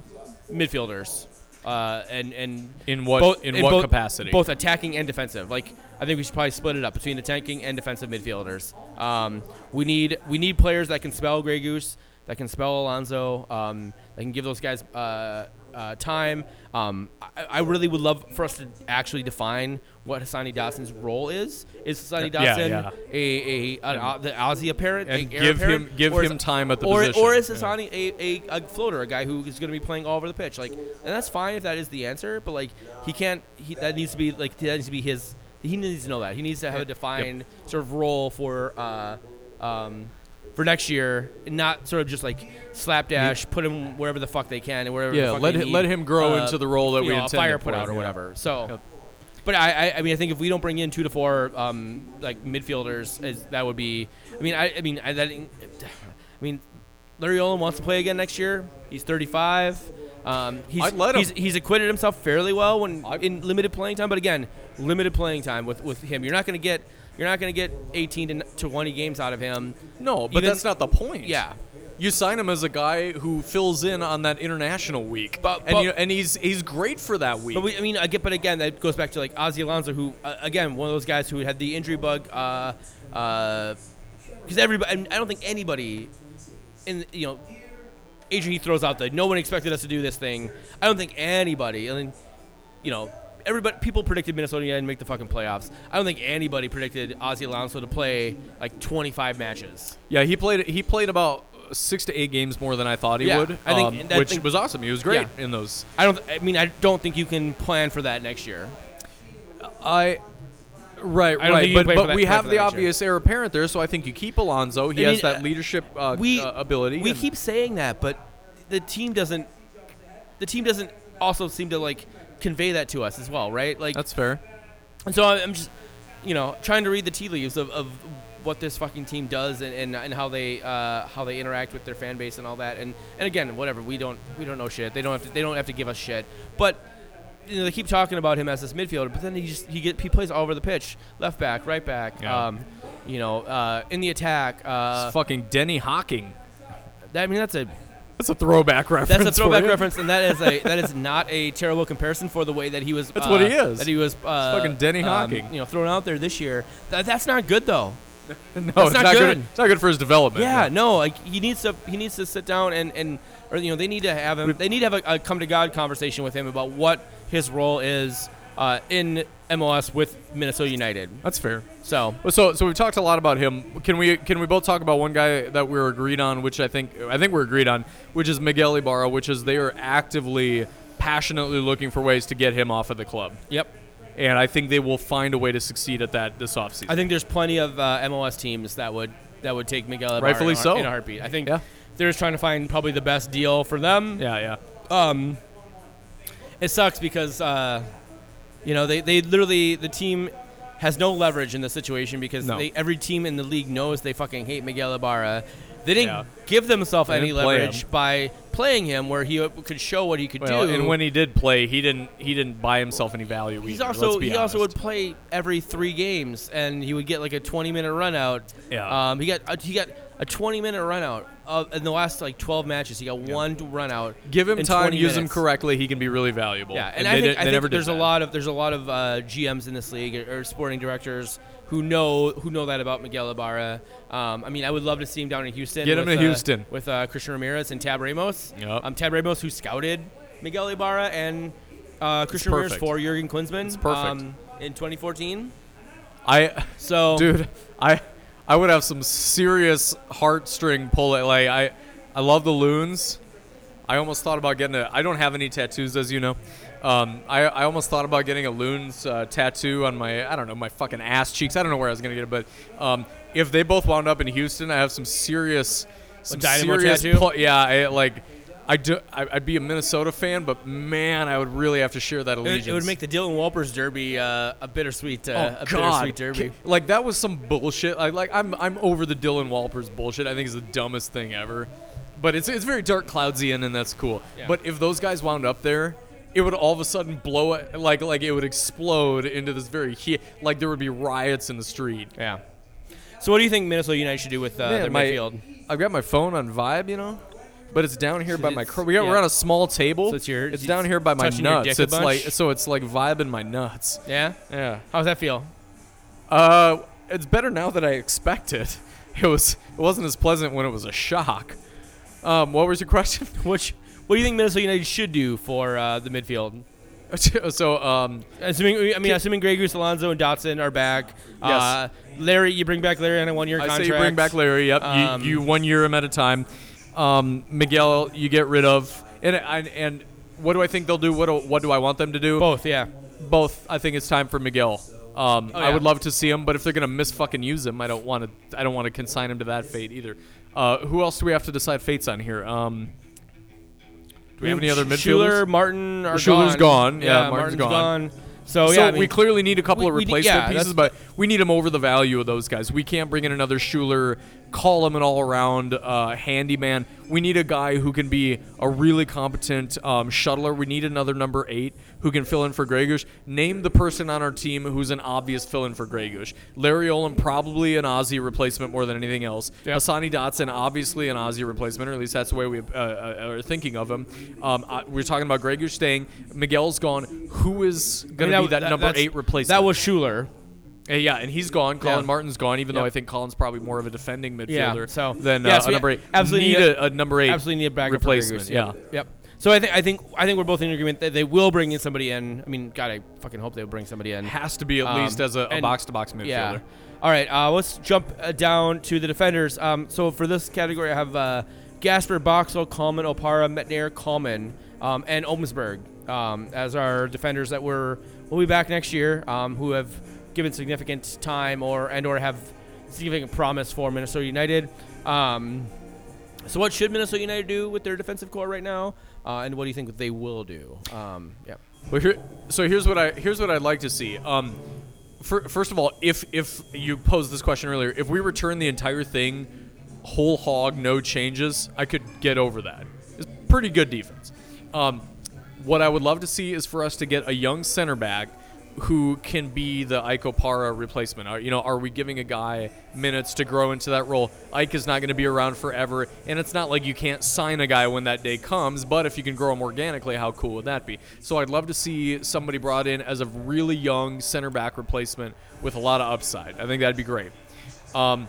midfielders, uh, and and In what both- in, what both- capacity? Both attacking and defensive. Like I think we should probably split it up between attacking and defensive midfielders. Um, we need we need players that can spell Grey Goose, that can spell Alonso, um, that can give those guys uh, uh, time. Um, I, I really would love for us to actually define what Hassani Dotson's role is. Is Hassani Dawson yeah. a, a, an, uh, the Ozzie apparent And a give apparent? him- give Or is- him time at the or, position. Or is Yeah. Hassani a, a, a floater, a guy who is going to be playing all over the pitch? Like, and that's fine if that is the answer, but like he can't. He, that needs to be like that needs to be his. He needs to know that he needs to have a defined sort of role for uh, um, for next year, and not sort of just like slapdash, put him wherever the fuck they can and wherever. Yeah, the fuck let they hi- need, let him grow uh, into the role that you we know, a intended fire for put him, out or yeah. whatever. So. Yep. But I, I, I mean, I think if we don't bring in two to four, um, like midfielders, is, that would be. I mean, I, I mean, I, that, I mean, Larry Olum wants to play again next year. He's 35. Um, he's, I'd let him. he's he's acquitted himself fairly well when I- in limited playing time. But again, limited playing time with, with him. You're not going to get you're not going to get 18 to 20 games out of him. no, but even- that's not the point. Yeah. You sign him as a guy who fills in on that international week, But- and but- you, and he's he's great for that week. But we, I mean, I get, but again, that goes back to like Ozzie Alonso, who uh, again, one of those guys who had the injury bug. Uh, uh, because everybody, I don't think anybody, in you know, Adrian he throws out the no one expected us to do this thing. I don't think anybody. I mean, you know, everybody, people predicted Minnesota to make the fucking playoffs. I don't think anybody predicted Ozzie Alonso to play like 25 matches. yeah, he played he played about six to eight games more than I thought he Yeah, would, I think- um, I which think- was awesome. He was great Yeah. in those. I don't. I mean, I don't think you can plan for that next year. I. Right, I right, but, but that- we have the year. obvious heir apparent there, so I think you keep Alonso. He I has that uh, leadership uh, we uh, ability. We keep saying that, but the team doesn't. The team doesn't also seem to like convey that to us as well, right? Like, that's fair. and so I'm just, you know, trying to read the tea leaves of, of what this fucking team does and, and, and how they uh, how they interact with their fan base and all that. And and again, whatever we don't we don't know shit. They don't have to they don't have to give us shit. But you know, they keep talking about him as this midfielder, but then he just he get he plays all over the pitch, left back, right back. Yeah. Um, you know, uh, in the attack. Uh, It's fucking Denny Hawking. that, I mean, that's a That's a throwback reference. That's a throwback reference, and that is a that is not a terrible comparison for the way that he was. That's uh, what he is. That he was. Uh, fucking Denny um, Hawking. you know, thrown out there this year. That, that's not good though. No, it's not not good. good. It's not good for his development. Yeah, no, like he needs to he needs to sit down and and or you know they need to have him. They need to have a, a come to God conversation with him about what his role is uh, in MLS with Minnesota United. that's fair. So So, so we've talked a lot about him. Can we can we both talk about one guy that we're agreed on, which I think I think we're agreed on, which is Miguel Ibarra, which is they are actively, passionately looking for ways to get him off of the club, yep. and I think they will find a way to succeed at that this offseason. I think there's plenty of uh, MLS teams that would that would take Miguel Ibarra Rightfully in, a, so. in a heartbeat. I think Yeah. they're just trying to find probably the best deal for them. yeah, yeah. Um, it sucks because uh, you know they, they literally the team has no leverage in the situation because No. they, every team in the league knows they fucking hate Miguel Ibarra. They didn't Yeah. give themselves any leverage him. by playing him where he could show what he could Well, do. and when he did play, he didn't he didn't buy himself any value. He's either, also he also would play every three games, and he would get like a 20 minute run out. Yeah. Um, he got uh, he got a 20 minute run out of, in the last like 12 matches. He got one run out. give him time, 20 use him correctly. He can be really valuable. Yeah, and, they I think, did- I think there's a lot of there's a lot of uh, GMs in this league or, or sporting directors who know who know that about Miguel Ibarra. Um, I mean, I would love to see him down in Houston. Get him with, to uh, Houston. with uh, Christian Ramirez and Tab Ramos. Yep. Um, Tab Ramos, who scouted Miguel Ibarra and uh, Christian Ramirez for Jurgen Klinsmann. It's perfect. Um, in 2014. I So, dude i i would have some serious heartstring pull it like i i love the loons. I almost thought about getting a i don't have any tattoos as you know. Um, I, I almost thought about getting a loons uh, tattoo on my I don't know my fucking ass cheeks. I don't know where I was gonna get it but um, if they both wound up in Houston I have some serious some serious tattoo? pu- yeah I, like I do. I, I'd be a Minnesota fan, but man, I would really have to share that allegiance. it would make the Dylan Walpers Derby uh, a bittersweet, uh, Oh a God! bittersweet Derby. Like that was some bullshit. I like I'm I'm over the Dylan Walpers bullshit. I think it's the dumbest thing ever. But it's it's very dark cloudsian and that's cool. Yeah. But if those guys wound up there, it would all of a sudden blow it like like it would explode into this very he- like there would be riots in the street. Yeah. So what do you think Minnesota United should do with uh, Man, their my- midfield? I've got my phone on vibe, you know. But it's down here by my. Cr- we got, yeah. We're on a small table. So it's your- It's down here by my nuts. It's like so. It's like vibing my nuts. Yeah. Yeah. How's that feel? Uh, it's better now that I expect it. It was. It wasn't as pleasant when it was a shock. Um, what was your question? Which what do you think Minnesota United should do for uh, the midfield? so, um, Assuming I mean, assuming Grey Goose, Alonso, and Dotson are back. Uh, Larry, you bring back Larry on a one-year I contract. say you bring back Larry. Yep. Um, you, you one year him at a time. Um, Miguel, you get rid of. And and, and what do I think they'll do? What do, what do I want them to do? both. Yeah. both. I think it's time for Miguel. Um, Oh, I would love to see him, but if they're gonna miss fucking use him, I don't want to. I don't want to consign him to that fate either. Uh, who else do we have to decide fates on here? Um, do we have any other midfielders? Schüller, Martin are Schüller's gone. gone. Yeah, Martin's gone. So, so yeah, I mean, we clearly need a couple we- of we replacement yeah, pieces, but we need them over the value of those guys. We can't bring in another Schüller, call him an all-around uh, handyman. We need a guy who can be a really competent um, shuttler. We need another number eight who can fill in for Gregus. Name the person on our team who's an obvious fill-in for Gregus. Larry Olum probably an Ozzie replacement more than anything else. Yep. Hassani Dotson obviously an Ozzie replacement, or at least that's the way we uh, uh, are thinking of him. Um, uh, we're talking about Gregus staying. Miguel's gone. Who is I going mean, to be that, number eight replacement? That was Schüller. Uh, yeah, and he's gone. Collin Yeah. Martin's gone, even though I think Collin's probably more of a defending Yeah, midfielder so- than yeah, uh, so a number eight. absolutely need need a, a number eight Absolutely need a backup replacement. For yeah. Yep. So I think I think I think we're both in agreement that they will bring in somebody in. I mean, God, I fucking hope they will bring somebody in. has to be at Um, least as a, a box-to-box midfielder. Yeah. All right. Uh, let's jump uh, down to the defenders. Um, so for this category, I have uh, Gasper, Boxall, Kallman, Opara, Métanire, Kallman, um, and Omsberg um, as our defenders that were will be back next year. Um, who have given significant time or and or have significant promise for Minnesota United. Um, so what should Minnesota United do with their defensive core right now? Uh, and what do you think they will do? Um, yeah. Well, here, so here's what I here's what I'd like to see. Um, fir- first of all, if if you posed this question earlier, if we return the entire thing whole hog, no changes, I could get over that. It's pretty good defense. Um, what I would love to see is for us to get a young center back who can be the Ike Opara replacement. Are, you know, are we giving a guy minutes to grow into that role? Ike is not going to be around forever, and it's not like you can't sign a guy when that day comes. But if you can grow him organically, how cool would that be? So I'd love to see somebody brought in as a really young center back replacement with a lot of upside. I think that'd be great. Um,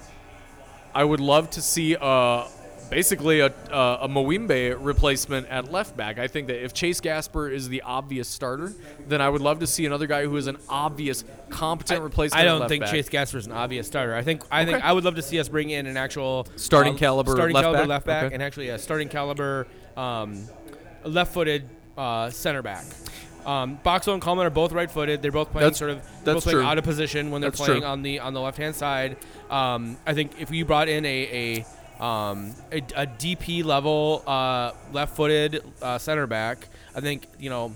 I would love to see uh, basically a, uh, a Mwimbe replacement at left back. I think that if Chase Gasper is the obvious starter, then I would love to see another guy who is an obvious competent replacement. I don't think back. Chase Gasper is an obvious starter. I think I think I would love to see us bring in an actual Starting uh, caliber starting left caliber back? left back, Okay. and actually a starting caliber um, left-footed uh, center back. Um, Boxall and Kallman are both right-footed. They're both playing That's- sort of that's both playing true. out of position when they're That's playing true. on the on the left-hand side. Um, I think if you brought in a a um, a, a DP level uh, left-footed uh, center back, I think you know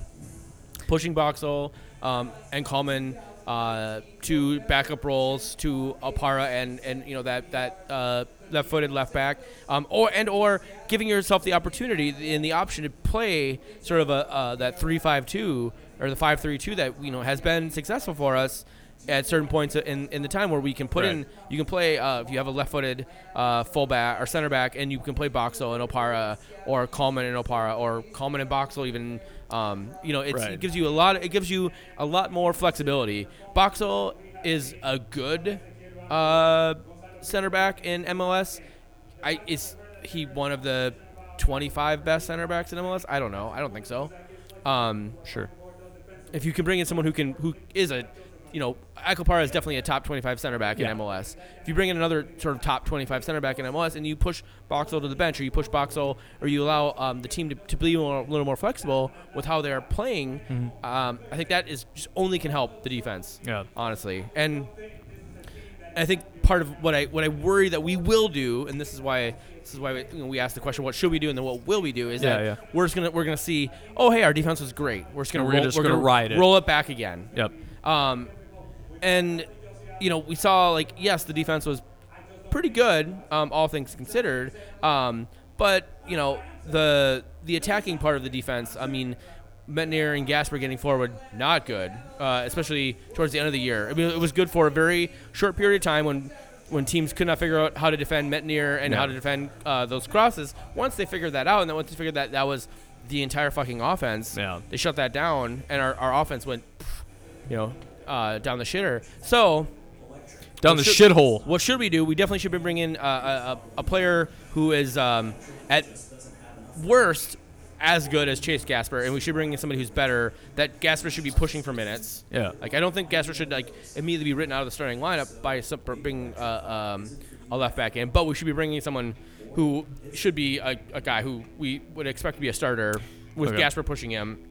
pushing Boxall um, and Kallman uh, to backup roles to Opara and and you know that that uh, left-footed left back, um, or and or giving yourself the opportunity and the option to play sort of a uh, that three-five-two or the five-three-two that you know has been successful for us at certain points in, in the time where we can put in you can play uh, if you have a left-footed uh, fullback or center back and you can play Boxall and Opara or Kallman and Opara or Kallman and Boxall even um, you know it's, Right. it gives you a lot it gives you a lot more flexibility. Boxall is a good uh, center back in MLS I is he one of the 25 best center backs in MLS I don't know. I don't think so. Um, Sure. if you can bring in someone who can who is a you know Ike Opara is definitely a top 25 center back Yeah. in MLS. If you bring in another sort of top 25 center back in MLS and you push Boxall to the bench or you push Boxall or you allow um, the team to, to be more, a little more flexible with how they're playing, um, I think that is just only can help the defense. Yeah. honestly, and I think part of what I what I worry that we will do, and this is why this is why we, you know, we asked the question, what should we do, and then what will we do? Is Yeah, that yeah. we're just gonna we're gonna see, oh hey, our defense was great. We're just gonna we're roll, just we're gonna ride it. roll it back again. Yep. Um, and you know, we saw like yes, the defense was pretty good, um, all things considered. Um, but you know, the the attacking part of the defense, I mean, Métanire and Gasper getting forward, not good, uh, especially towards the end of the year. I mean, it was good for a very short period of time when. When teams could not figure out how to defend Métanire and Yeah. how to defend uh, those crosses, once they figured that out, and then once they figured that that was the entire fucking offense, Yeah. they shut that down, and our, our offense went, you know, uh, down the shitter. So Down the should- shithole. what should we do? We definitely should be bringing uh, a, a, player who is um, at worst as good as Chase Gasper, and we should bring in somebody who's better. That Gasper should be pushing for minutes. Yeah. Like I don't think Gasper should like immediately be written out of the starting lineup by some, bringing uh, um, a left back in, but we should be bringing someone who should be a, a guy who we would expect to be a starter with Okay. Gasper pushing him.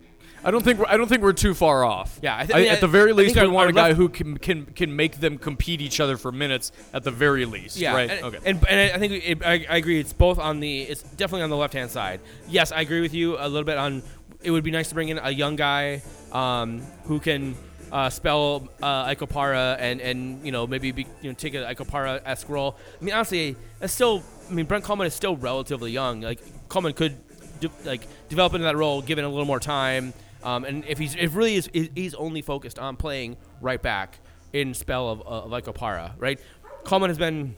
I don't think we're, I don't think we're too far off. Yeah, I I I at the very I least, we want a guy left- who can can can make them compete each other for minutes at the very least. Yeah, Right. And, okay. and, and I think it, I, I agree. It's both on the. It's definitely on the left hand side. Yes, I agree with you a little bit on. It would be nice to bring in a young guy um, who can uh, spell uh, Ike Opara and and you know maybe be, you know take a Ike Opara esque role. I mean, honestly, that's still. I mean, Brent Kallman is still relatively young. Like Kallman could de- like develop into that role given a little more time. Um, and if he's if really is he's only focused on playing right back in spell of, of Ike Opara, right? Kallman has been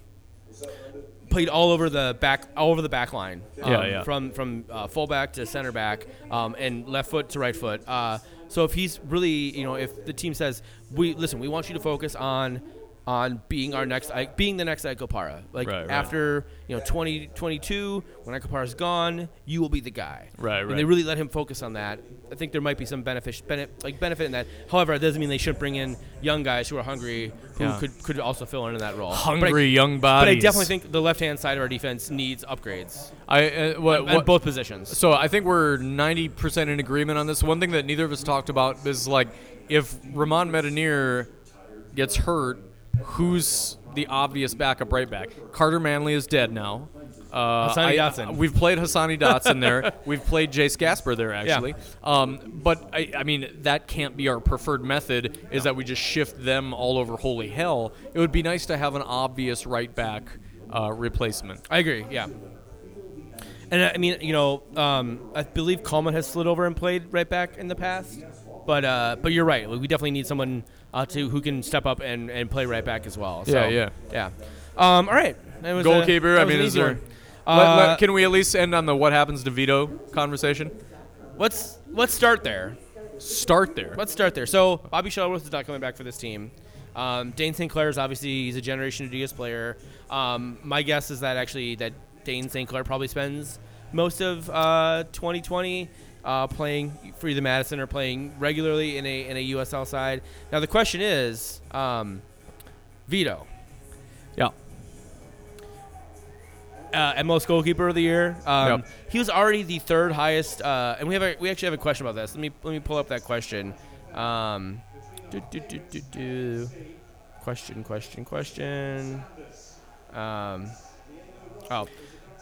played all over the back, all over the back line. Um, Yeah, yeah. From from uh, fullback to center back, um, and left foot to right foot. Uh, so if he's really, you know, if the team says, "We listen, we want you to focus on." On being our next, being the next Ike Opara. Like Right, right. after you know 2022, when Ike Opara's gone, you will be the guy. Right, right. And they really let him focus on that. I think there might be some benefit, benefit like benefit in that. However, it doesn't mean they shouldn't bring in young guys who are hungry, who Yeah. could could also fill in that role. But I- Hungry young bodies. but I definitely think the left hand side of our defense needs upgrades I uh, what, what both positions. So I think we're 90% in agreement on this. One thing that neither of us talked about is like if Romain Métanire gets hurt, who's the obvious backup right back? Carter Manley is dead now. Uh, Hassani I- Dotson. We've played Hassani Dotson there. We've played Chase Gasper there actually. Um, but I, I mean that can't be our preferred method. Is that we just shift them all over holy hell? It would be nice to have an obvious right back uh, replacement. I agree. Yeah. And I I mean, you know, um, I believe Kallman has slid over and played right back in the past, but uh, but you're right. We definitely need someone uh, to who can step up and, and play right back as well. So, Yeah, yeah. yeah. Um, all right. That was a- Goalkeeper. I mean, an is there? one. Let- Uh, let- can we at least end on the what happens to Vito conversation? let's let's start there. Start there. Let's start there. So Bobby Shuttleworth is not coming back for this team. Um, Dane St. Clair is obviously he's a Generation Adidas player. Um, my guess is that actually that Dane St. Clair probably spends most of uh, 2020 uh, playing for either Madison or playing regularly in a in a USL side. Now the question is, um, Vito, Yeah. uh, MLS goalkeeper of the year. Um, Yep. He was already the third highest, uh, and we have a, we actually have a question about this. Let me let me pull up that question. Um, do, do, do. Question, question, question. Um, oh,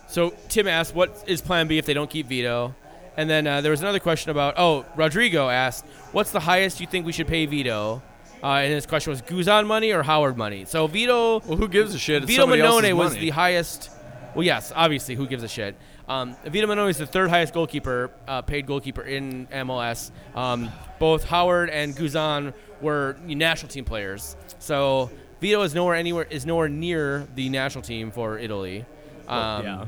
so Tim asked, "What is Plan B if they don't keep Vito?" And then uh, there was another question about. Oh, Rodrigo asked, "What's the highest you think we should pay Vito?" Uh, and his question was Guzan money or Howard money. So Vito, Well, who gives a shit? It's Vito somebody else's Mannone was money. the highest. Well, yes, obviously, who gives a shit? Um, Vito Mannone is the third highest goalkeeper, uh, paid goalkeeper in MLS. Um, both Howard and Guzan were national team players, so Vito is nowhere anywhere is nowhere near the national team for Italy. Um, yeah.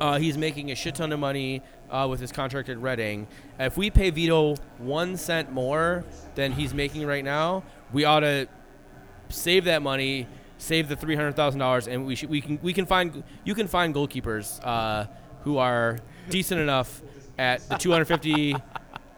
uh, he's making a shit ton of money uh, with his contract at Reading. If we pay Vito one cent more than he's making right now, we ought to save that money, save the three hundred thousand dollars, and we should we can we can find you can find goalkeepers uh, who are decent enough at the 250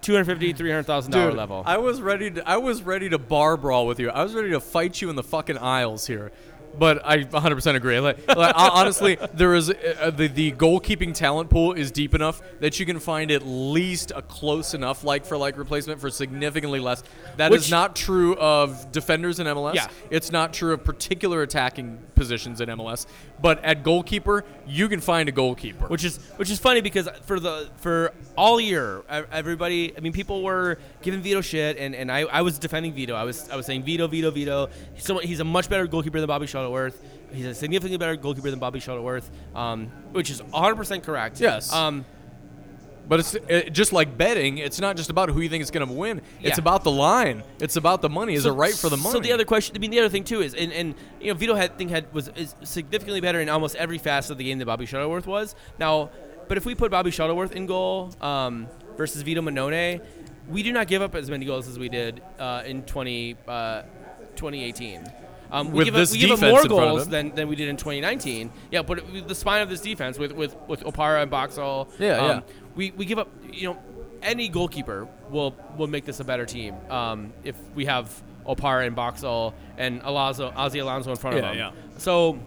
250 300000 dollar Dude, level. I was ready to I was ready to bar brawl with you. I was ready to fight you in the fucking aisles here. But I 100% agree. Like, like, honestly, there is uh, the the goalkeeping talent pool is deep enough that you can find at least a close enough like for like replacement for significantly less. That is Which- not true of defenders in MLS. Yeah. It's not true of particular attacking positions in MLS. But at goalkeeper, you can find a goalkeeper. which is which is funny because for the for all year everybody I mean people were giving Vito shit and, and I, I was defending Vito I was I was saying Vito Vito Vito he's, so, he's a much better goalkeeper than Bobby Shuttleworth he's a significantly better goalkeeper than Bobby Shuttleworth um, which is 100% correct Yes. um, But it's it, just like betting. It's not just about who you think is going to win. It's Yeah. about the line. It's about the money. Is it right for the money? So the other question, I mean, the other thing too is, and, and you know, Vito had think had was is significantly better in almost every facet of the game than Bobby Shuttleworth was. Now, but if we put Bobby Shuttleworth in goal um, versus Vito Mannone, we do not give up as many goals as we did uh, in 20, uh, 2018. Um, we With give this up, we give up more goals than, than we did in 2019. Yeah, but it- the spine of this defense with with with Opara and Boxall. Yeah, um, yeah. We, we give up. You know, any goalkeeper will will make this a better team um, if we have Opara and Boxall and Alonso, Ozzie Alonso in front of Yeah, them. yeah. So,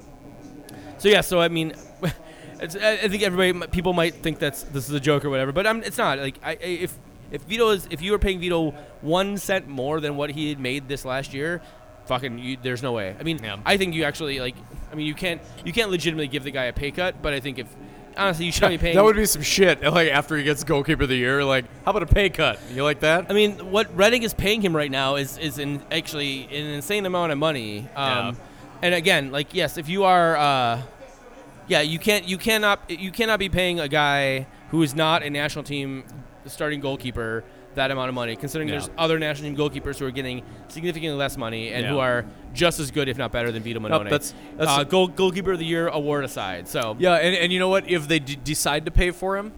so yeah. So I mean, it's, I think everybody, people might think that's this is a joke or whatever, but um, it's not. Like, I, I- if if Vito is, if you were paying Vito one cent more than what he had made this last year. Fucking, you, there's no way. I mean, Yeah. I think you actually like. I mean, you can't you can't legitimately give the guy a pay cut, but I think if honestly, you should be paying. that would be some shit. Like after he gets goalkeeper of the year, like how about a pay cut? You like that? I mean, what Reading is paying him right now is is in actually an insane amount of money. Um, Yeah. And again, like yes, if you are, uh, yeah, you can't you cannot you cannot be paying a guy who is not a national team starting goalkeeper that amount of money, considering Yeah. there's other national team goalkeepers who are getting significantly less money and who are just as good, if not better, than Vito Mannone. that's- that's- uh, goal, goalkeeper of the year award aside. So yeah, and, and you know what? If they d- decide to pay for him,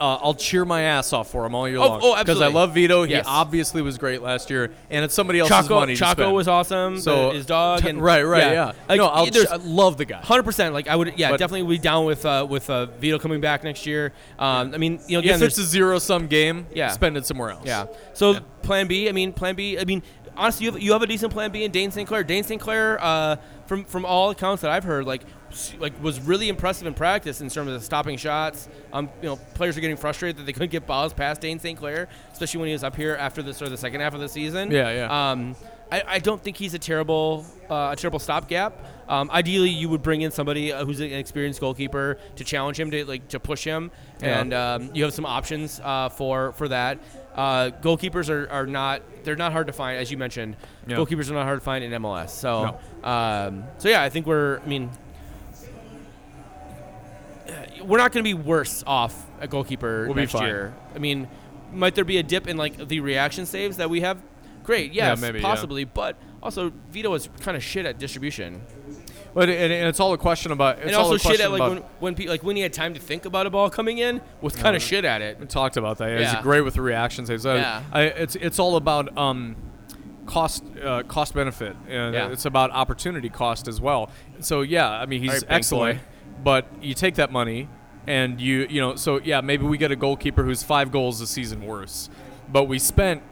uh, I'll cheer my ass off for him all year Oh, long. oh, Because I love Vito. He Yes. obviously was great last year, and it's somebody else's Chaco, money. Chaco was awesome. so his dog and right, right, yeah. Like, no, I'll ch- I love the guy. Hundred percent. Like I would, yeah, But- definitely be down with uh, with uh, Vito coming back next year. Um, I mean, you know, again, if it's a zero sum game, Yeah. spend it somewhere else. yeah. So Plan B. I mean, Plan B. I mean, honestly, you have, you have a decent Plan B in Dane St. Clair. Dane St. Clair, uh, from from all accounts that I've heard, like like was really impressive in practice in terms of stopping shots. Um, you know, players are getting frustrated that they couldn't get balls past Dane St. Clair, especially when he was up here after the sort of the second half of the season. Yeah, yeah. Um, I, I don't think he's a terrible uh, a terrible stopgap. Um, ideally, you would bring in somebody uh, who's an experienced goalkeeper to challenge him to like to push him, Yeah. and um, you have some options uh, for for that. Uh, goalkeepers are, are not they're not hard to find as you mentioned. Yeah. Goalkeepers are not hard to find in MLS. So um, so yeah, I think we're I mean we're not going to be worse off at goalkeeper We'll be next fine. year. I mean, might there be a dip in like the reaction saves that we have? Great, Yeah, yes, maybe, yeah. possibly, but also Vito is kind of shit at distribution, But and, and it's all a question about. It's and all also a shit at like when when pe- like when he had time to think about a ball coming in was kind of shit at it. We talked about that. Yeah. Yeah. He's great with the reactions. He's, uh, Yeah. I, it's it's all about um, cost uh, cost benefit, and Yeah. it's about opportunity cost as well. So yeah, I mean he's All right, bank excellent, boy. But you take that money and you you know so yeah maybe we get a goalkeeper who's five goals a season worse, but we spent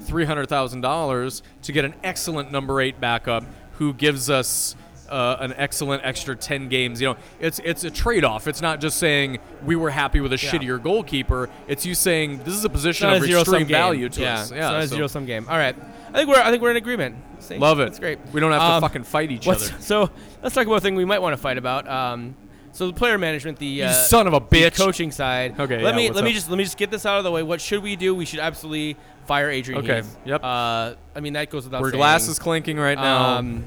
three hundred thousand dollars to get an excellent number eight backup who gives us. Uh, an excellent extra 10 games you know it's it's a trade-off it's not just saying we were happy with a Yeah. shittier goalkeeper it's you saying this is a position of a extreme value to yeah, us it's yeah not a so- zero sum game. All right, I think we're I think we're in agreement. See? love it It's great. we don't have to Um, fucking fight each other so let's talk about a thing we might want to fight about. Um, so the player management, the uh, son of a the bitch coaching side. Okay, Let yeah, me let me just let me just get this out of the way. What should we do? We should absolutely fire Adrian. Okay, Heath. yep. Uh, I mean that goes without We're saying. glasses clinking right now Um,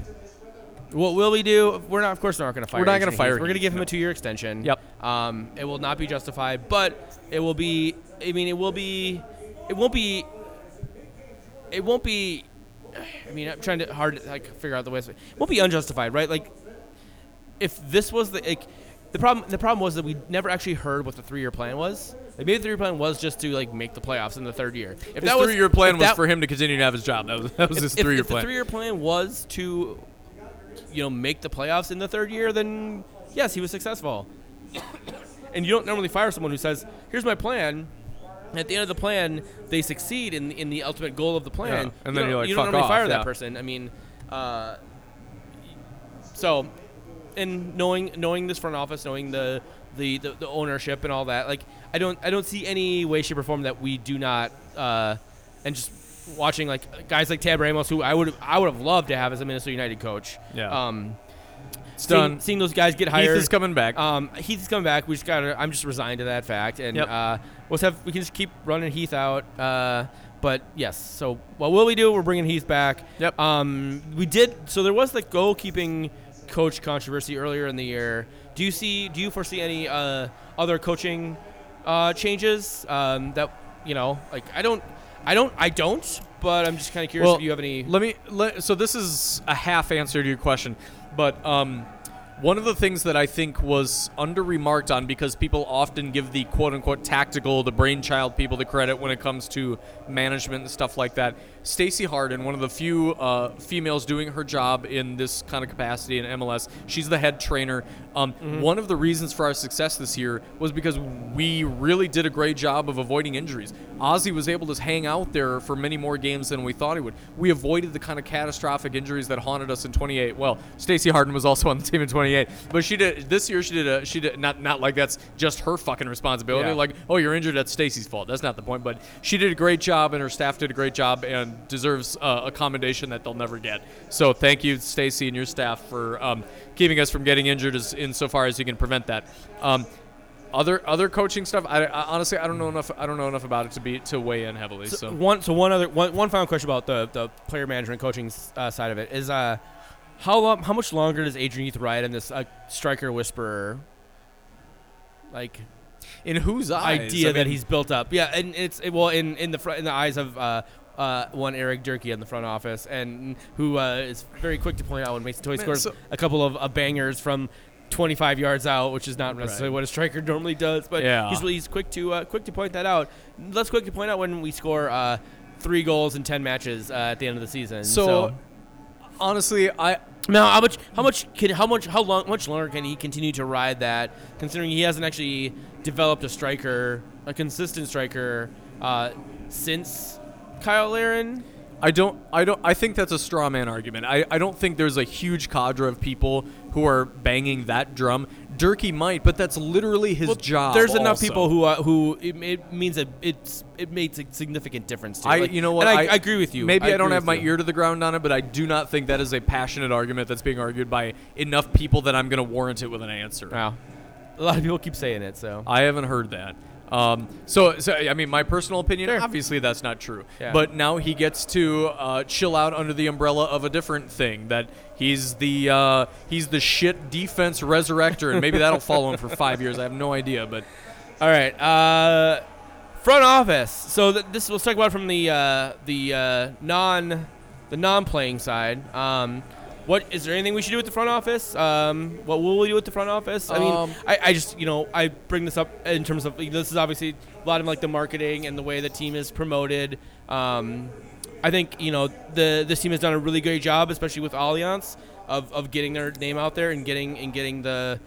what will we do? We're not, of course, not going to fire. Him. We're not gonna fire Heath. We're going to give him no. a two-year extension. Yep. Um, it will not be justified, but it will be. I mean, it will be. It won't be. It won't be. I mean, I'm trying to hard to like figure out the way. It won't be unjustified, right? Like, if this was the like, the problem. The problem was that we never actually heard what the three-year plan was. Like maybe the three-year plan was just to like make the playoffs in the third year. If his three-year plan was that- for him to continue to have his job that was, that was if, his three-year plan. if the plan three-year plan was to, you know, make the playoffs in the third year, then yes, he was successful. and you don't normally fire someone who says, "Here's my plan." At the end of the plan, they succeed in in the ultimate goal of the plan. Yeah, and You then you're like, you don't "Fuck normally off," fire yeah. that person. I mean, uh, so, and knowing knowing this front office, knowing the, the the the ownership and all that, like I don't I don't see any way, shape, or form that we do not. Uh, and just watching like guys like Tab Ramos, who I would I would have loved to have as a Minnesota United coach. Yeah. Um, It's seeing, done. seeing those guys get hired. Heath is coming back. Um, Heath is coming back. We just got. I'm just resigned to that fact, and Yep. uh, we'll have we can just keep running Heath out. Uh, but yes. So what will we do? We're bringing Heath back. Yep. Um, we did. So there was the goalkeeping coach controversy earlier in the year. Do you see? Do you foresee any uh, other coaching uh, changes um, that you know? Like I don't. I don't. I don't. But I'm just kind of curious well, if you have any. Let me. Let, so this is a half answer to your question, but um, one of the things that I think was under remarked on because people often give the quote unquote tactical, the brainchild people the credit when it comes to management and stuff like that. Stacey Harden, one of the few uh, females doing her job in this kind of capacity in MLS, she's the head trainer. Um, One of the reasons for our success this year was because we really did a great job of avoiding injuries. Ozzie was able to hang out there for many more games than we thought he would. We avoided the kind of catastrophic injuries that haunted us in 28. Well, Stacey Harden was also on the team in 28, but she did this year. She did a she did not not like that's just her fucking responsibility. Yeah. Like oh you're injured, that's Stacey's fault. That's not the point. But she did a great job, and her staff did a great job, and deserves uh, a commendation that they'll never get. So thank you, Stacy, and your staff for um, keeping us from getting injured as insofar as you can prevent that. Um, other other coaching stuff, I, I honestly I don't know enough. I don't know enough about it to be to weigh in heavily. So, So one, so one other, one, one final question about the, the player management coaching uh, side of it is, uh, how long, how much longer does Adrian Heath ride in this uh, striker whisperer, like in whose eyes? idea I that he's built up? Yeah, and it's it, well in in the front in the eyes of uh, uh, one Eric Durkee in the front office, and who uh, is very quick to point out when Mason Toye Man, scores so- a couple of uh, bangers from. 25 yards out, which is not necessarily Right. what a striker normally does, but Yeah. he's, he's quick to uh, quick to point that out. Let's quickly point out when we score uh, three goals in 10 matches uh, at the end of the season. So, honestly, I now, how much how much can how much how long much longer can he continue to ride that? Considering he hasn't actually developed a striker, a consistent striker, uh, since Cyle Larin. I don't I don't I think that's a straw man argument. I, I don't think there's a huge cadre of people who are banging that drum. Durkee might, but that's literally his job. There's enough also. people who uh, who it, it means that it's it makes a significant difference. To. I, Like, you know what? And I, I agree with you. Maybe I, don't have my you. ear to the ground on it, but I do not think that is a passionate argument that's being argued by enough people that I'm going to warrant it with an answer. Wow, a lot of people keep saying it. So I haven't heard that. Um, so, so, I mean, my personal opinion, obviously that's not true. Yeah. But now he gets to uh, chill out under the umbrella of a different thing. That he's the uh, he's the shit defense resurrector, and maybe that'll follow him for five years. I have no idea, but All right. Uh, front office. So th- this let's talk about from the uh, the uh, non the non playing side. Um, what is there anything we should do with the front office? Um, what will we do with the front office? I mean, Um, I, I just you know I bring this up in terms of like, this is obviously a lot of like the marketing and the way the team is promoted. Um, I think you know the this team has done a really great job, especially with Allianz, of, of getting their name out there and getting and getting the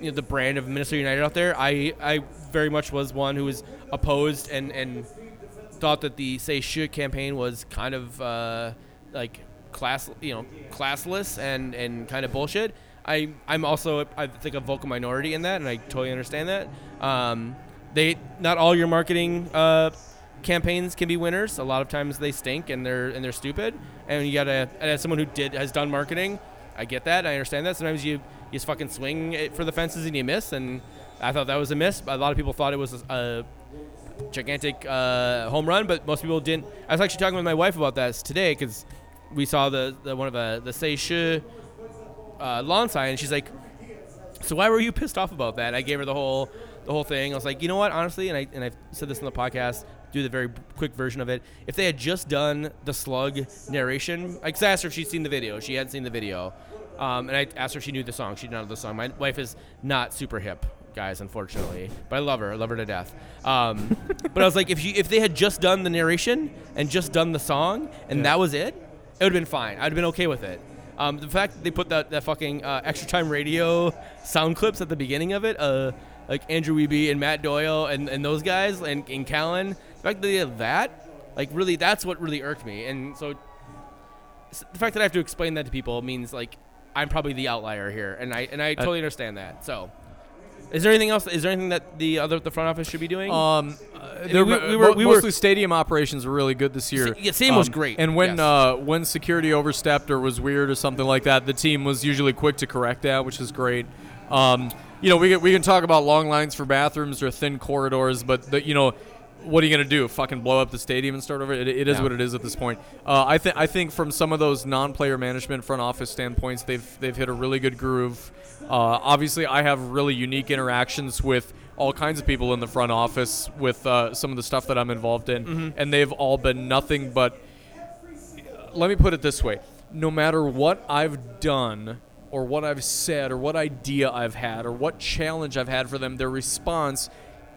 you know, the brand of Minnesota United out there. I I very much was one who was opposed and and thought that the say should campaign was kind of uh, like class you know classless and and kind of bullshit. I I'm also I think a vocal minority in that, and I totally understand that. Um, they not all your marketing uh, campaigns can be winners. A lot of times they stink and they're and they're stupid. And you gotta as someone who did has done marketing, I get that. I understand that. Sometimes you you just fucking swing it for the fences and you miss. And I thought that was a miss. A lot of people thought it was a gigantic uh, home run, but most people didn't. I was actually talking with my wife about that today because we saw the, the one of the the Say Shi uh, lawn sign, and she's like, "So why were you pissed off about that?" I gave her the whole the whole thing. I was like, you know what, honestly, and I and I've said this in the podcast. Do the very quick version of it. If they had just done the slug narration, I asked her if she'd seen the video. She hadn't seen the video, um, and I asked her if she knew the song. She didn't know the song. My wife is not super hip, guys, unfortunately, but I love her. I love her to death. Um, but I was like, if you if they had just done the narration and just done the song, and that was it, it would have been fine. I'd have been okay with it. Um, the fact that they put that, that fucking uh, extra time radio sound clips at the beginning of it, uh, like Andrew Wiebe and Matt Doyle and, and those guys and, and Callan, the fact that they did that, like really, that's what really irked me. And so the fact that I have to explain that to people means like I'm probably the outlier here, and I and I totally understand that. So, is there anything else? Is there anything that the other the front office should be doing? Um, mean, there, we- we, we were- we were- mostly stadium operations were really good this year. yeah, stadium was Um, great, And when yes. uh, when security overstepped or was weird or something like that, the team was usually quick to correct that, which is great. Um, you know, we can, we can talk about long lines for bathrooms or thin corridors, but the, you know, what are you gonna do? Fucking blow up the stadium and start over? It, it is Yeah. what it is at this point. Uh, I think I think from some of those non-player management front office standpoints, they've they've hit a really good groove. Uh, obviously, I have really unique interactions with all kinds of people in the front office with uh, some of the stuff that I'm involved in, and they've all been nothing but. Let me put it this way: no matter what I've done, or what I've said, or what idea I've had, or what challenge I've had for them, their response,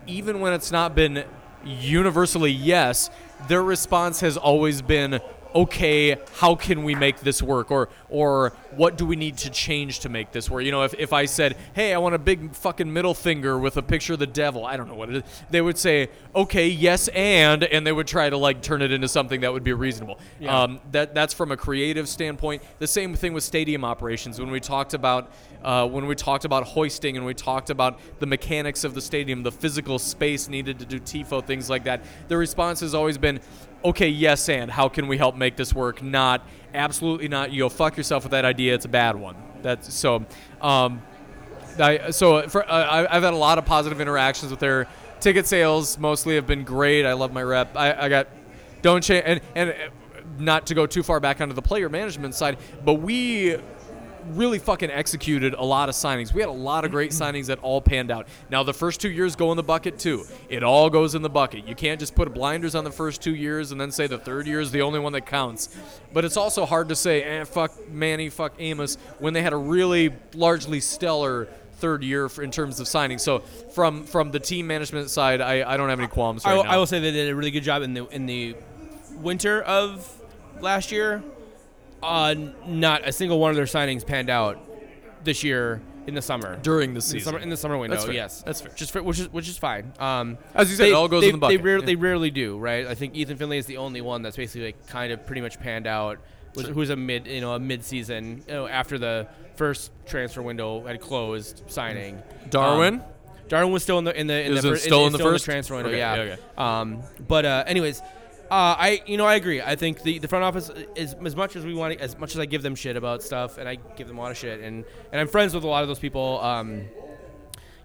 even when it's not been universally yes, their response has always been okay how can we make this work or or what do we need to change to make this work you know if, if i said hey i want a big fucking middle finger with a picture of the devil i don't know what it is they would say okay yes and and they would try to like turn it into something that would be reasonable Yeah. um, that that's from a creative standpoint. The same thing with stadium operations. When we talked about uh, when we talked about hoisting and we talked about the mechanics of the stadium, the physical space needed to do tifo things like that. The response has always been, okay, yes, and how can we help make this work? Not absolutely not. You go fuck yourself with that idea. It's a bad one. That's so. Um, I, so for, uh, I, I've had a lot of positive interactions with their ticket sales. Mostly have been great. I love my rep. I, I got don't change and and uh, not to go too far back onto the player management side, but we really fucking executed a lot of signings. We had a lot of great signings that all panned out. Now the first two years go in the bucket too. It all goes in the bucket. You can't just put blinders on the first two years and then say the third year is the only one that counts. But it's also hard to say, eh, fuck Manny, fuck Amos, when they had a really largely stellar third year for, in terms of signing. So from from the team management side, I, I don't have any qualms I will, now. I will say they did a really good job in the in the winter of last year. Uh, not a single one of their signings panned out this year in the summer. during the in the summer in the summer window, That's fair. yes, That's fair. Just for, which is which is fine. Um, As you said, they, it all goes they, in the bucket. They, rarely, Yeah. they rarely do, right? I think Ethan Finlay is the only one that's basically like kind of pretty much panned out. Was, who's a mid, you know, a mid-season, you know, after the first transfer window had closed, signing. Darwin? Um, Darwin was still in the in the in Is the still in the still first? transfer window. Okay, yeah. yeah, okay. Um, but uh, anyways, uh, I you know I agree. I think the, the front office is as much as we want as much as I give them shit about stuff, and I give them a lot of shit, and and I'm friends with a lot of those people. Um,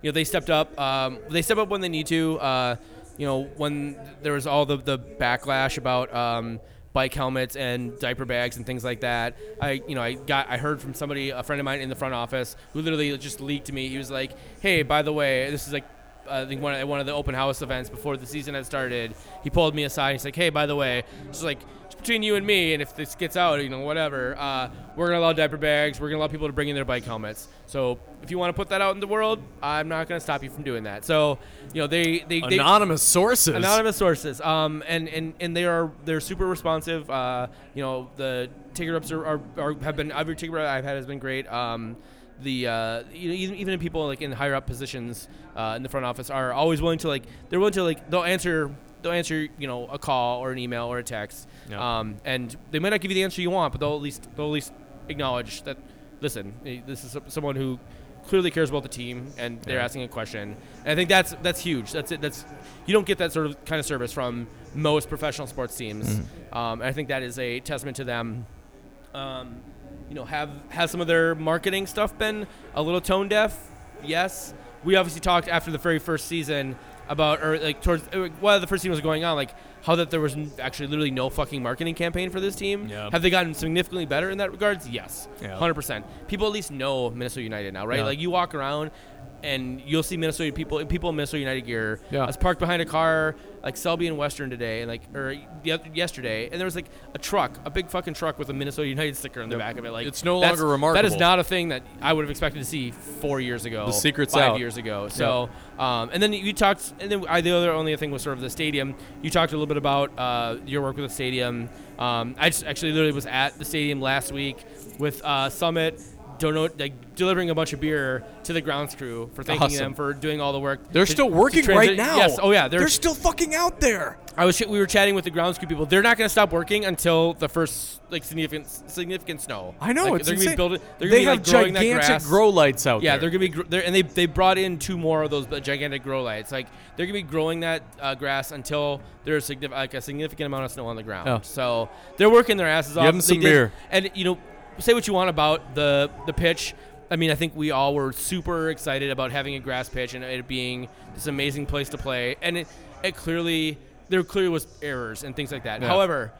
you know they stepped up. Um, they step up when they need to. Uh, you know when there was all the the backlash about. Um, bike helmets and diaper bags and things like that. I, you know, I got, I heard from somebody, a friend of mine in the front office, who literally just leaked to me. He was like, "Hey, by the way, this is like I think one of, one of the open house events before the season had started. He pulled me aside. He's like, "Hey, by the way, just like it's between you and me, and if this gets out, you know, whatever, uh, we're gonna allow diaper bags. We're gonna allow people to bring in their bike helmets. So if you want to put that out in the world, I'm not gonna stop you from doing that. So, you know, they they, they Anonymous sources. anonymous sources um and and and they are they're super responsive uh you know the ticket reps are, are, are have been every ticket rep i've had has been great um the uh you know even, even people like in higher up positions uh, in the front office are always willing to like they're willing to like they'll answer they'll answer you know a call or an email or a text Yeah. um and they might not give you the answer you want but they'll at least they'll at least acknowledge that listen eh, this is someone who clearly cares about the team and they're Yeah. asking a question. And i think that's that's huge. That's it. That's you don't get that sort of kind of service from most professional sports teams. Um, and i think that is a testament to them. Um, you know have has some of their marketing stuff been a little tone deaf? Yes. We obviously talked after the very first season about or like towards uh, while the first season was going on like how that there was actually literally no fucking marketing campaign for this team. Yeah. have they gotten significantly better in that regards? Yes. Yeah. 100% people at least know minnesota united now right? Yeah. like you walk around and you'll see Minnesota people people in Minnesota United gear. Yeah. I was parked behind a car like Selby and Western today, and like or yesterday, and there was like a truck, a big fucking truck with a Minnesota United sticker on the back of it. Like It's no longer remarkable. That is not a thing that I would have expected to see four years ago. The secret's five out. years ago. So, um, and then you talked, and then I, the other only thing was sort of the stadium. You talked a little bit about uh, your work with the stadium. Um, I just actually literally was at the stadium last week with uh, Summit. Donate like delivering a bunch of beer to the grounds crew for thanking Awesome. them for doing all the work. They're to- still working right now. Yes. Oh yeah. They're, They're, still fucking out there. I was we were chatting with the grounds crew people. They're not going to stop working until the first like significant significant snow. I know Like, it's they're. Gonna be building, they're they gonna have be, like, gigantic grow lights out Yeah, there. they're gonna be, gr- and they they brought in two more of those gigantic grow lights. Like they're gonna be growing that uh, grass until there's like a significant amount of snow on the ground. Oh. So they're working their asses off. them They some did- beer. And you know, say what you want about the the pitch. I mean, I think we all were super excited about having a grass pitch and it being this amazing place to play. And it, it clearly there clearly was errors and things like that. Yeah. However,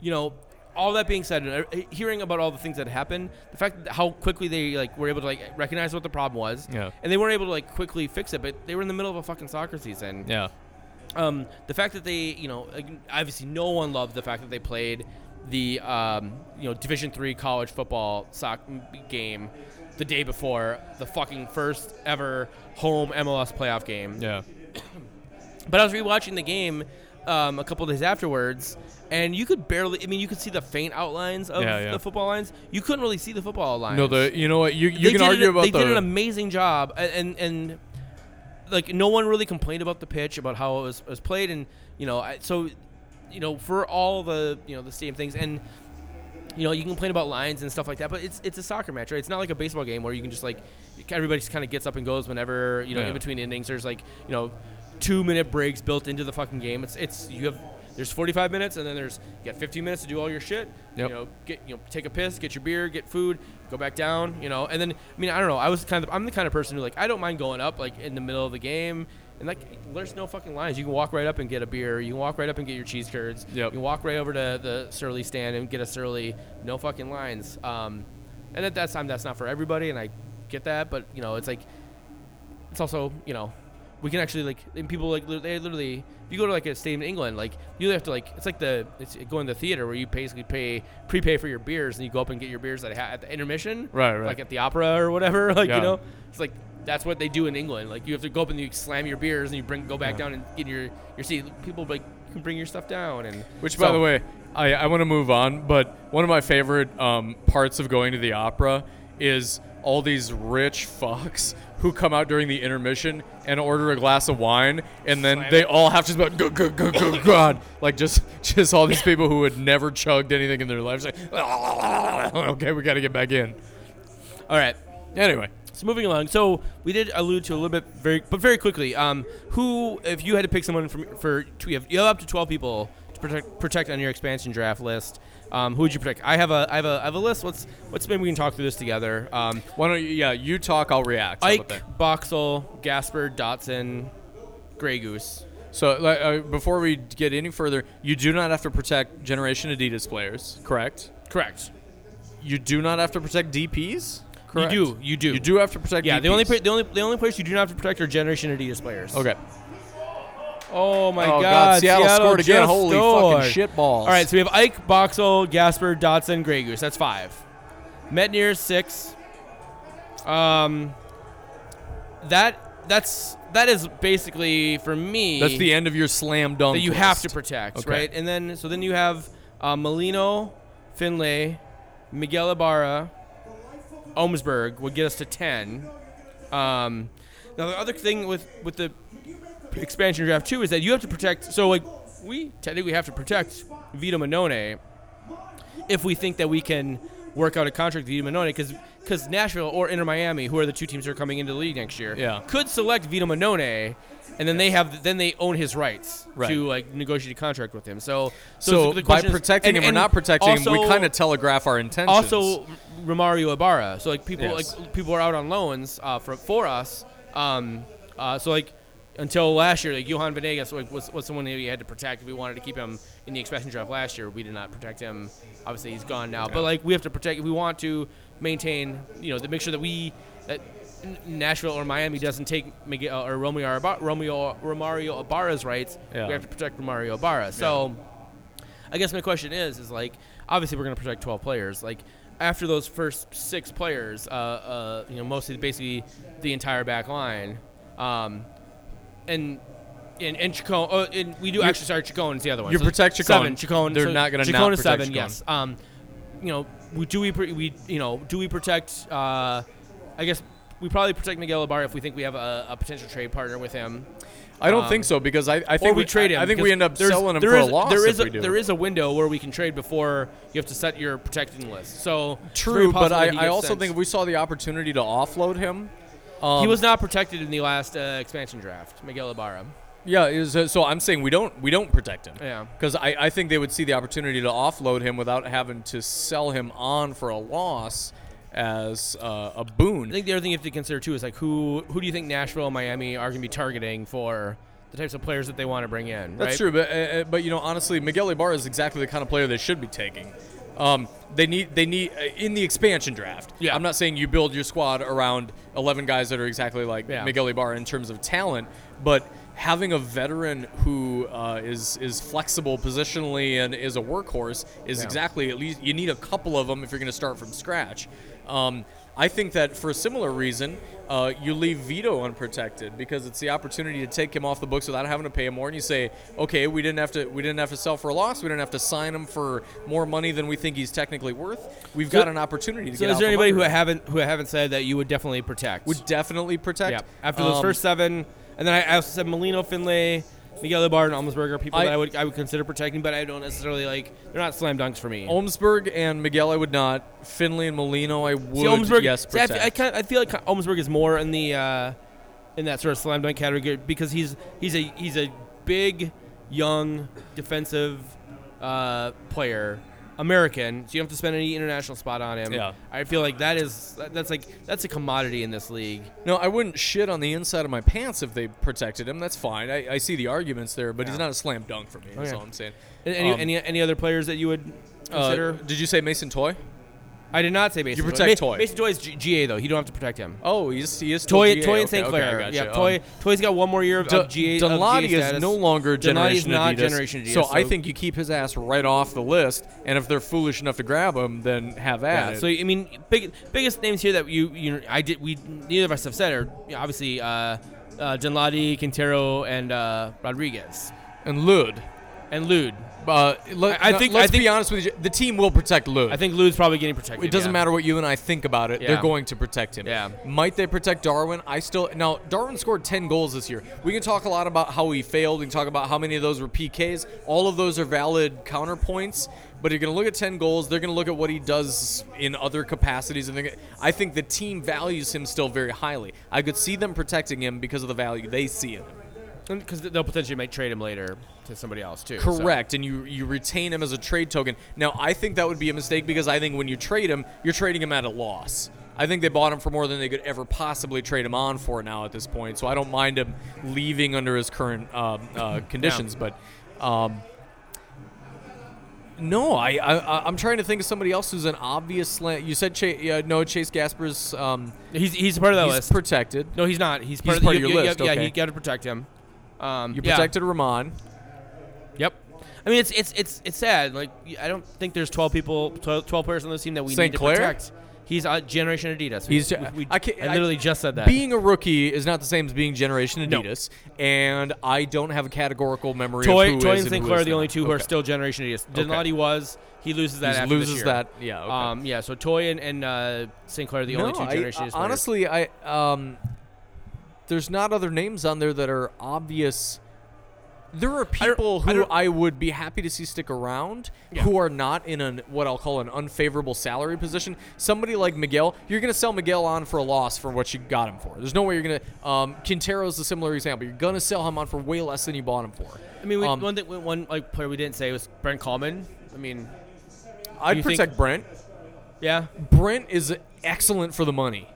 you know, all that being said, uh, hearing about all the things that happened, the fact that how quickly they like were able to like recognize what the problem was, Yeah. and they weren't able to like quickly fix it, but they were in the middle of a fucking soccer season. yeah. Um, the fact that they, you know, obviously no one loved the fact that they played the, um, you know, Division three college football soc- game the day before the fucking first ever home MLS playoff game. Yeah. But I was rewatching the game um, a couple days afterwards, and you could barely. I mean, you could see the faint outlines of Yeah, yeah. the football lines. You couldn't really see the football lines. No, the you know what you you They can argue an- about They the did an amazing job, and and like no one really complained about the pitch, about how it was, was played, and you know, I, so you know, for all the you know the same things, and you know, you can complain about lines and stuff like that, but it's it's a soccer match, right? It's not like a baseball game where you can just like everybody just kind of gets up and goes whenever you know Yeah. in between innings. There's like you know two minute breaks built into the fucking game. It's it's you have there's 45 minutes and then there's you got 15 minutes to do all your shit. Yep. You know, get you know take a piss, get your beer, get food, go back down. You know, and then I mean I don't know. I was kind of I'm the kind of person who like I don't mind going up like in the middle of the game. And like, there's no fucking lines. You can walk right up and get a beer. You can walk right up and get your cheese curds. Yep. You can walk right over to the Surly stand and get a Surly. No fucking lines. Um, and at that time, that's not for everybody, and I get that. But you know, it's like, it's also you know, we can actually like, and people like they literally, if you go to like a stadium in England, like you have to like, it's like the it's going to the theater where you basically pay prepay for your beers, and you go up and get your beers at, at the intermission, Right, right. like at the opera or whatever. Like Yeah. you know, it's like that's what they do in England. Like you have to go up and you slam your beers and you bring go back Yeah. down and get your your seat. People like you can bring your stuff down and Which, so- by the way, I, I want to move on, but one of my favorite um, parts of going to the opera is all these rich fucks who come out during the intermission and order a glass of wine, and then Slam they it. all have to just go, go, go, go, go, God. Like, just just all these people who had never chugged anything in their lives. Like, okay, we got to get back in. all right. Anyway, So moving along, so we did allude to a little bit very, but very quickly. Um, who, if you had to pick someone from for, you have you have up to twelve people to protect protect on your expansion draft list. Um, who would you protect? I have a I have a I have a list. Let's let's maybe we can talk through this together. Um, why don't you, yeah, you talk, I'll react. How about Ike, that? Boxall, Gasper, Dotson, Gregus. So, uh, before we get any further, you do not have to protect Generation Adidas players, correct? Correct. You do not have to protect DPs. Correct? You do. You do. You do have to protect. Yeah. DPs. The only pla- the only the only players you do not have to protect are Generation Adidas players. Okay. Oh my oh God! Seattle, scored again. just Holy scored. fucking shit balls! All right, so we have Ike, Boxall, Gasper, Dotson, Gregus. That's five. Métanire six. Um, that that's that is basically for me. that's the end of your slam dunk. that you have to protect, Okay. right? And then so then you have uh, Molino, Finlay, Miguel Ibarra, Omsberg would get us to ten. Um, now the other thing with with the expansion draft too is that you have to protect. So like we technically have to protect Vito Mannone if we think that we can work out a contract with Vito Mannone because because Nashville or Inter Miami, who are the two teams that are coming into the league next year, Yeah. could select Vito Mannone, and then they have then they own his rights Right. to like negotiate a contract with him. So So, the by question is- protecting and- him or and not protecting him, we kind of telegraph our intentions. also Romario Ibarra. So like people Yes. like people are out on loans uh, for for us. Um, uh, so like until last year, like Johan Venegas like, was was someone that we had to protect if we wanted to keep him in the expansion draft last year. We did not protect him. Obviously, he's gone now. But like we have to protect we want to maintain, you know, to make sure that we that Nashville or Miami doesn't take Miguel or Romeo Ibar- Romeo Romario Ibarra's rights. Yeah. We have to protect Romario Ibarra. So. I guess my question is, is like, obviously we're going to protect 12 players. Like, after those first six players, uh, uh, you know, mostly basically the entire back line, um, and and and Chacon, oh, and we do actually sorry, Chacon is the other one. You So protect Seven, Chacon. Chacon. They're so not gonna Chacon not is seven. Chacon. Yes. Um, you know, we, do we we you know do we protect? Uh, I guess we probably protect Miguel Ibarra if we think we have a, a potential trade partner with him. I don't Um, think so because I, I think we trade him. I, I think we end up selling him for is- a loss There if a, we there is a window where we can trade before you have to set your protecting list. So True, but I, I also sent. think if we saw the opportunity to offload him, um, he was not protected in the last uh, expansion draft, Miguel Ibarra. Yeah, is uh, so I'm saying we don't we don't protect him. Yeah. Because I, I think they would see the opportunity to offload him without having to sell him on for a loss as uh, a boon. I think the other thing you have to consider too is like who who do you think Nashville and Miami are going to be targeting for the types of players that they want to bring in? That's right? true, but uh, uh, but you know honestly, Miguel Ibarra is exactly the kind of player they should be taking. Um, they need they need uh, in the expansion draft. Yeah. I'm not saying you build your squad around 11 guys that are exactly like Yeah. Miguel Ibarra in terms of talent, but having a veteran who uh, is is flexible positionally and is a workhorse is Yeah. exactly at least you need a couple of them if you're going to start from scratch. Um, I think that for a similar reason, uh, you leave Vito unprotected because it's the opportunity to take him off the books without having to pay him more. And you say, okay, we didn't have to we didn't have to sell for a loss. We didn't have to sign him for more money than we think he's technically worth. We've So- got an opportunity to So get. is there anybody who it. haven't who haven't said that you would definitely protect? would definitely protect? yeah. After those Um, first seven, and then I also said Molino, Finlay, Miguel Ibarra, and Almsberger, people I- that I would I would consider protecting, but I don't necessarily like. They're not slam dunks for me. Omsberg and Miguel, I would not. Finlay and Molino, I would. See, Omsberg, yes, see, I, protect. f- I, kind I feel like Omsberg is more in the uh, in that sort of slam dunk category because he's he's a he's a big, young, defensive uh, player, American. So you don't have to spend any international spot on him. Yeah. I feel like that is that's like that's a commodity in this league. No, I wouldn't shit on the inside of my pants if they protected him. That's fine. I, I see the arguments there, but he's not a slam dunk for me. That's Okay. all I'm saying. Any Um, any, any other players that you would Uh, consider? did you say Mason Toye? I did not say Mason. You protect Ma- Toye. Mason Toye is G- GA though. You don't have to protect him. Oh, he's he is still Toye, GA. Toye, and Okay, St. okay, I Clair. gotcha. yeah, Um, Toye, Toye's got one more year of, of GA. of GA is no longer Danladi's Generation not Adidas. Generation Adidas. So, I think you keep his ass right off the list, and if they're foolish enough to grab him, then have at Yeah. it. So I mean, big, biggest names here that you you I did we neither of us have said are obviously uh, uh, Quintero, and uh, Rodriguez and Lod. And Lod. Uh, let, I no, think- let's I think- be honest with you. The team will protect Lod. I think Lod's probably getting protected. It doesn't yeah. matter what you and I think about it. Yeah. They're going to protect him. Yeah. Might they protect Darwin? I still now Darwin scored 10 goals this year. We can talk a lot about how he failed. We can talk about how many of those were PKs. All of those are valid counterpoints. But you're going to look at 10 goals. They're going to look at what he does in other capacities, and gonna, I think the team values him still very highly. I could see them protecting him because of the value they see in him. because they'll potentially might trade him later to somebody else too. so. Correct, and you you retain him as a trade token. Now, I think that would be a mistake because I think when you trade him, you're trading him at a loss. I think they bought him for more than they could ever possibly trade him on for now at this point. So I don't mind him leaving under his current um, uh, conditions, but. Um, no, I, I I'm trying to think of somebody else who's an obvious slant. You said Chase, yeah, no Chase Gasper's um, He's he's part of that he's list. protected. no, he's not. He's part, He's part of you- your you- list, Yeah, okay. you got to protect him. Um, You yeah. protected Romain. I mean, it's it's it's it's sad. Like I don't think there's 12 people, 12, 12 players on this team that we St. need to protect. He's uh, Generation Adidas. He's- we, we, I can't- I I- literally just said that. Being a rookie is not the same as being Generation No. Adidas, and I don't have a categorical memory Toye, of who Toye and St. Clair are the only two who are still Generation Adidas. Danladi was. He loses that He loses this year. that. Yeah. Okay. Um, yeah. So Toye and, and uh, St. Clair are the no, only two I- Generation I- Adidas players. honestly, I um, there's not other names on there that are obvious. There are people I who don't- I, would be happy to see stick around Yeah. who are not in an what I'll call an unfavorable salary position. Somebody like Miguel, you're going to sell Miguel on for a loss for what you got him for. There's no way you're going to. Um, Quintero's a similar example. You're going to sell him on for way less than you bought him for. I mean, we, um, one thing, one like player we didn't say was Brent Kallman. I mean, I'd you think- protect Brent. yeah. Brent is excellent for the money.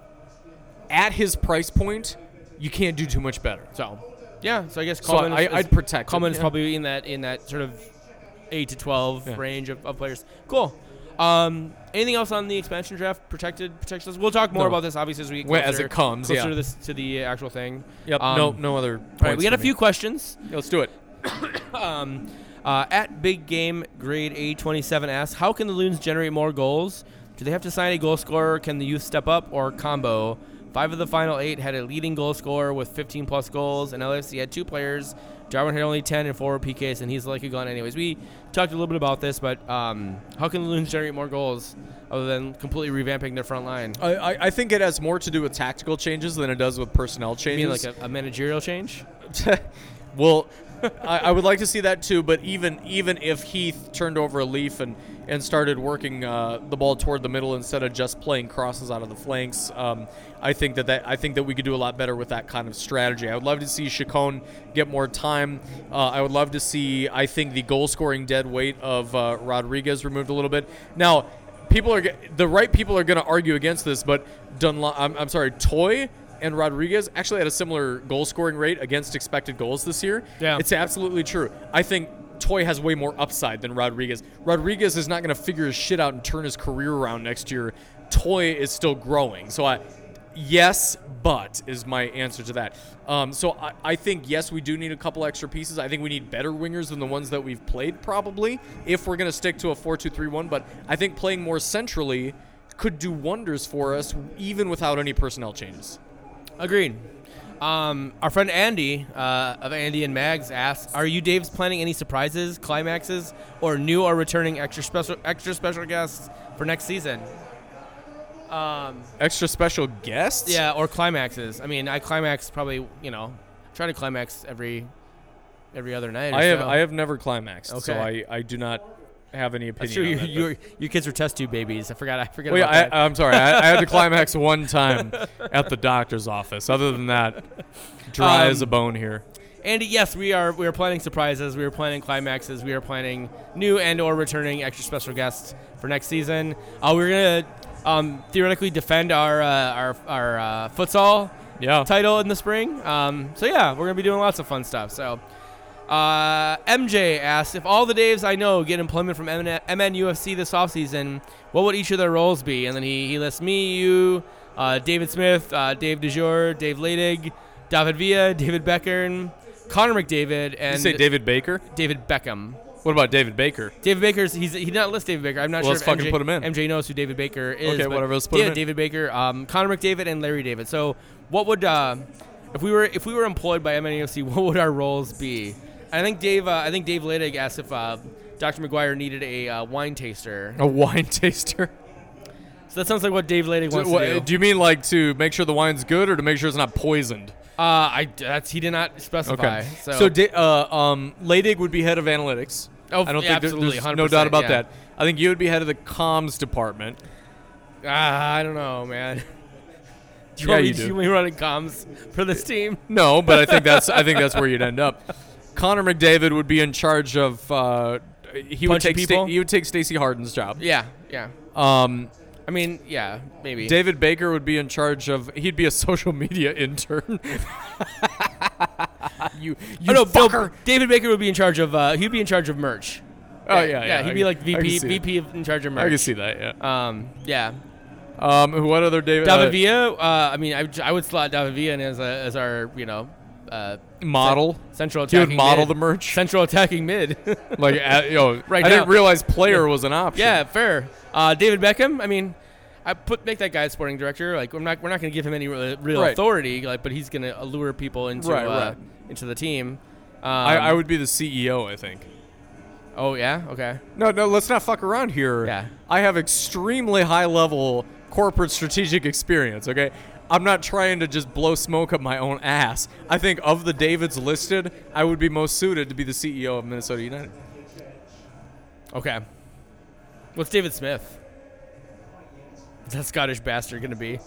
At his price point, you can't do too much better. So, yeah. So I guess So Kallman. I- is, I'd protect him, Kallman is yeah. probably in that in that sort of eight to twelve Yeah. range of, of players. Cool. Um, anything else on the expansion draft protected protections? We'll talk more No. about this obviously as we get closer, as it comes, closer yeah. to this to the actual thing. Yep. Um, no, no other. All right, we got a few me. questions. Yeah, let's do it. Um, uh, at Big Game Grade A27 asks, how can the Loons generate more goals? Do they have to sign a goal scorer? Can the youth step up or combo? Five of the final eight had a leading goal scorer with 15 plus goals, and LAFC had two players. Darwin had only 10 and four PKs, and he's like a gun anyways. We talked a little bit about this, but um, how can the Loons generate more goals other than completely revamping their front line? I, I, I think it has more to do with tactical changes than it does with personnel You changes. mean like a, a managerial change? well, I, I would like to see that too. But even even if Heath turned over a leaf and and started working uh, the ball toward the middle instead of just playing crosses out of the flanks, um, I think that, that I think that we could do a lot better with that kind of strategy. I would love to see Chacon get more time. Uh, I would love to see I think the goal scoring dead weight of uh, Rodriguez removed a little bit. Now. People are the right people are going to argue against this, but Dunlop, I'm, I'm sorry, Toye and Rodriguez actually had a similar goal scoring rate against expected goals this year. Yeah. It's absolutely true. I think Toye has way more upside than Rodriguez. Rodriguez is not going to figure his shit out and turn his career around next year. Toye is still growing. So I yes, but is my answer to that. Um, so I, I think yes, we do need a couple extra pieces. I think we need better wingers than the ones that we've played probably if we're going to stick to a 4-2-3-1, but I think playing more centrally could do wonders for us even without any personnel changes. Agreed. Um, our friend Andy uh, of Andy and Mags asks, "Are you Dave's planning any surprises, climaxes, or new or returning extra special extra special guests for next season?" Um, Extra special guests? yeah, or climaxes. I mean, I climax probably. You know, try to climax every every other night. or I have so. I have never climaxed, so Okay. I, I do not have any opinion. That's true. on You, your kids were test tube babies. I forgot. I forgot Well, yeah. I, I'm sorry. I, I had to climax one time at the doctor's office. Other than that, dry as a Um, bone here. Andy, yes, we are. We are planning surprises. We are planning climaxes. We are planning new and or returning extra special guests for next season. Uh, we're gonna um, theoretically defend our uh, our our uh, futsal Yeah. title in the spring. Um, so yeah, we're gonna be doing lots of fun stuff. So. Uh, MJ asked if all the Daves I know get employment from MN, MNUFC this offseason, what would each of their roles be? And then he, he lists me, you, uh, David Smith, uh, Dave DeJour, Dave Ladig, David Villa, David Beckham, Connor McDavid, You and say David Baker? David Beckham. What about David Baker? David Baker's he's he did not list David Baker. I'm not Well, sure let's fucking MJ, put him in. MJ knows who David Baker is. Okay, whatever, let's put yeah, him in. Yeah, David Baker, um, Connor McDavid, and Larry David. So what would uh, if we were if we were employed by MNUFC, what would our roles be? I think Dave uh, I think Dave Ladig asked if uh, Dr. McGuire needed a uh, wine taster. A wine taster? So that sounds like what Dave Ladig wants What- to do. do you mean like to make sure the wine's good or to make sure it's not poisoned? Uh, I that's he did not specify. Okay. So, So, da- uh, um, Ladig would be head of analytics. Oh, I don't yeah, think there- there's no 100%, doubt about yeah. that. I think you would be head of the comms department. ah, I don't know, man. Do you Yeah, want me you to do. you me running comms for this team? No, but I think that's I think that's where you'd end up. Connor McDavid would be in charge of. Uh, he would take Sta- people? he would take Stacey Harden's job. Yeah, yeah. Um, I mean, yeah, maybe. David Baker would be in charge of. He'd be a social media intern. you, you oh no, Bill, fucker. David Baker would be in charge of. Uh, he'd be in charge of merch. Oh yeah, yeah. He'd I be like VP. VP in charge of merch. I can see that. Yeah. Um, yeah. Um, what other David? David uh, Villa. Uh, I mean, I, I would slot David Villa in as a, as our you know uh, model. central He attacking. would model mid. the merch. central attacking mid. like, uh, yo, Right I now. didn't realize player was an option. yeah, fair. Uh, David Beckham. I mean, I put make that guy sporting director. Like, we're not we're not going to give him any real, real Right. authority. Like, but he's going to allure people into Right, uh, right. into the team. Um, I, I would be the CEO. I think. Oh yeah. Okay. No, no, let's not fuck around here. Yeah. I have extremely high level corporate strategic experience, okay? I'm not trying to just blow smoke up my own ass. I think of the Davids listed, I would be most suited to be the CEO of Minnesota United. Okay. What's David Smith? What's that Scottish bastard going to be?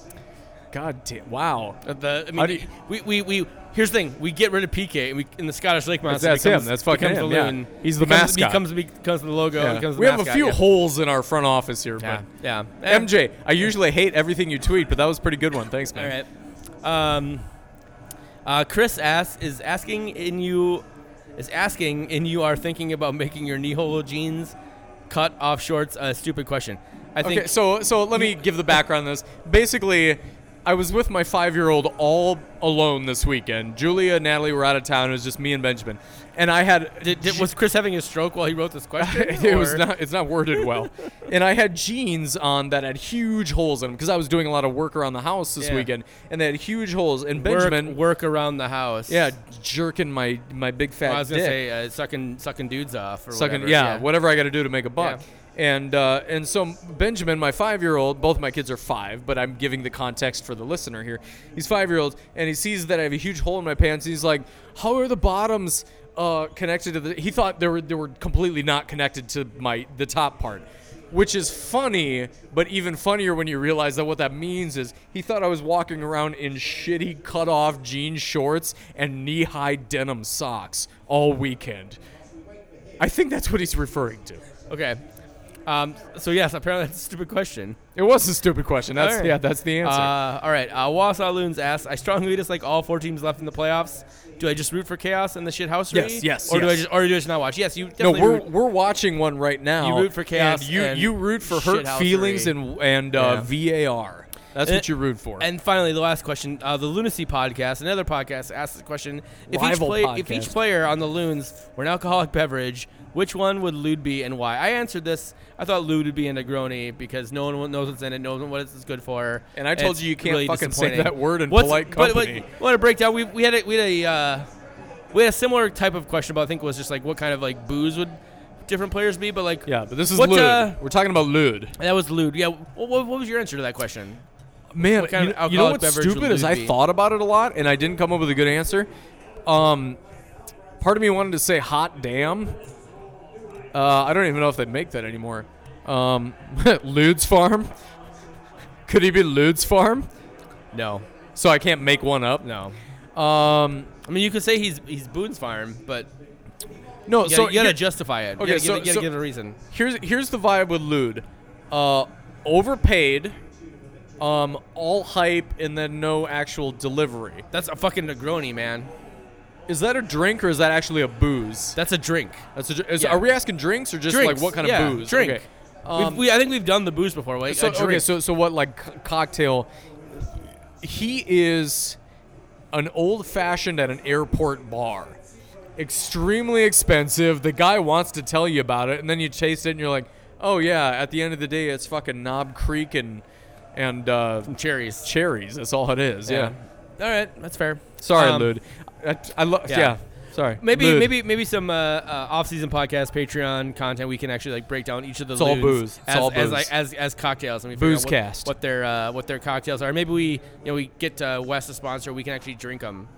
God damn. Wow. The, I mean, you- we, we, we, here's the thing. We get rid of PK and we, in the Scottish Lake Monster. That's becomes, him. That's fucking becomes him, The yeah. He's the becomes, mascot. Becomes, becomes the logo. Yeah. Becomes the We have a few yeah. holes in our front office here, Yeah. but Yeah. MJ, I usually hate everything you tweet, but that was a pretty good one. Thanks, man. All right. Um, uh, Chris asks is asking in you is asking and you are thinking about making your knee hole jeans cut off shorts a stupid question. I think Okay, so so let me give the background on this. Basically, I was with my five-year-old all alone this weekend. Julia and Natalie were out of town. It was just me and Benjamin, and I had Did, did, was Chris having a stroke while he wrote this question? it was not. It's not worded well. and I had jeans on that had huge holes in them because I was doing a lot of work around the house this Yeah. weekend, and they had huge holes. And work, Benjamin, work around the house. yeah, jerking my my big fat Well, I was gonna dick. say uh, sucking sucking dudes off or sucking, whatever. yeah, whatever I got to do to make a buck. Yeah. And uh, and so Benjamin, my five year old, both my kids are five, but I'm giving the context for the listener here. He's five year old, and he sees that I have a huge hole in my pants. He's like, "How are the bottoms uh, connected to the?" He thought they were they were completely not connected to my the top part. Which is funny, but even funnier when you realize that what that means is he thought I was walking around in shitty cut off jean shorts and knee high denim socks all weekend. I think that's what he's referring to. Okay. Um, so yes, apparently that's a stupid question. It was a stupid question. That's right. yeah, that's the answer. Uh, all right. Uh, Wausau Loons asks, I strongly dislike all four teams left in the playoffs. Do I just root for chaos and the shit house? Yes, yes, Or do I just, or do I just not watch? Yes, you no, we're root. we're watching one right now. You root for chaos And you and you root for hurt feelings and and uh, VAR. That's And- what you root for. And finally, the last question: uh, the Lunacy podcast, another podcast, asks the question: If each play, if each player on the Loons were an alcoholic beverage, which one would Lod be and why? I answered this. I thought Lod would be a Negroni because no one knows what's in it, no one what it's good for. And I told it's you you can't really fucking say that word in What's- polite but- but company. Want to break down? We, we had a, we had a uh, we had a similar type of question, but I think it was just like what kind of like booze would different players be? But like yeah, but this is what, uh, We're talking about Lod. that was Lod. Yeah. What, what was your answer to that question? Man, What you, of you know what's stupid is Lod I thought about it a lot and I didn't come up with a good answer. Um, part of me wanted to say hot damn. Uh, I don't even know if they'd make that anymore. Um, Lod's Farm. Could he be Lude's Farm? No. So I can't make one up. No. Um, I mean, you could say he's he's Boone's farm, but no. you gotta, so you gotta justify it. You Okay, gotta, so- give, you gotta so- give it a reason. here's here's the vibe with Lude. Uh, overpaid. Um, all hype and then no actual delivery. That's a fucking Negroni, man. Is that a drink or is that actually a booze? That's a drink. That's a, dr- is, Yeah. Are we asking drinks or just Drinks. like what kind yeah, of booze? Drink. Okay. We've- Um, we, I think we've done the booze before. Like, so, a drink. okay, so so what like c- cocktail? He is an old fashioned at an airport bar. Extremely expensive. The guy wants to tell you about it, and then you taste it, and you're like, "Oh yeah." At the end of the day, it's fucking Knob Creek and and uh, cherries. cherries. That's all it is. Yeah. All right, that's fair. Sorry, Um, Lod. I, I lo- yeah. yeah. Sorry. Maybe Lod. maybe maybe some uh, uh, off-season podcast, Patreon content. We can actually like break down each of the It's all booze. It's as all as booze. like as as cocktails. And we figure out what, Boozecast. what their uh, what their cocktails are. Maybe we you know we get uh, Wes a sponsor. We can actually drink them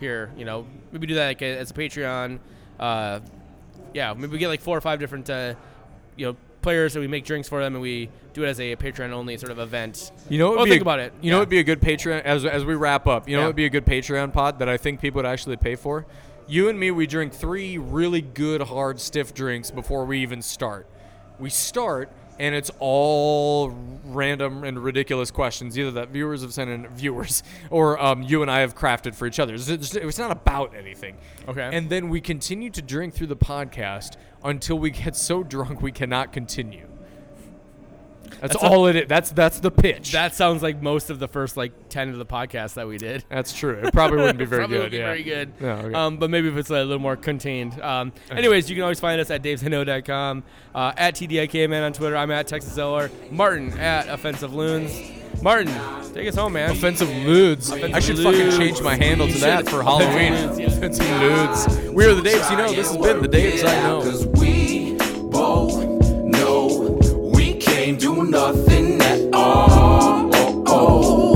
here. You know, maybe do that like as a Patreon. Uh, yeah, maybe we get like four or five different uh, you know players and we make drinks for them and we do it as a Patreon only sort of event. You know, Well, think a- about it. You know, it'd be a good Patreon as as we wrap up. You know, Yeah. it'd be a good Patreon pod that I think people would actually pay for. You and me, we drink three really good hard stiff drinks before we even start. We start, and it's all random and ridiculous questions, either that viewers have sent in, viewers, or um, you and I have crafted for each other. It's, it's- it's not about anything. Okay. And then we continue to drink through the podcast until we get so drunk we cannot continue. That's, That's a- all it is. That's that's the pitch. That sounds like most of the first like ten of the podcasts that we did. That's true. It probably wouldn't be very Probably good. be yeah. very good. Yeah, okay. Um, but maybe if it's a little more contained. Um, anyways, you can always find us at daveshinno.com, uh, at TDIKman on Twitter. I'm at Texas Eller. Martin at Offensive Loons. Martin, take us home, man. Offensive ludes. I should fucking change my handle to that for Halloween. Offensive ludes, yeah. Offensive ludes. We are the Daves you know. This has been the Daves I know. Cause we both know we can't do nothing at all.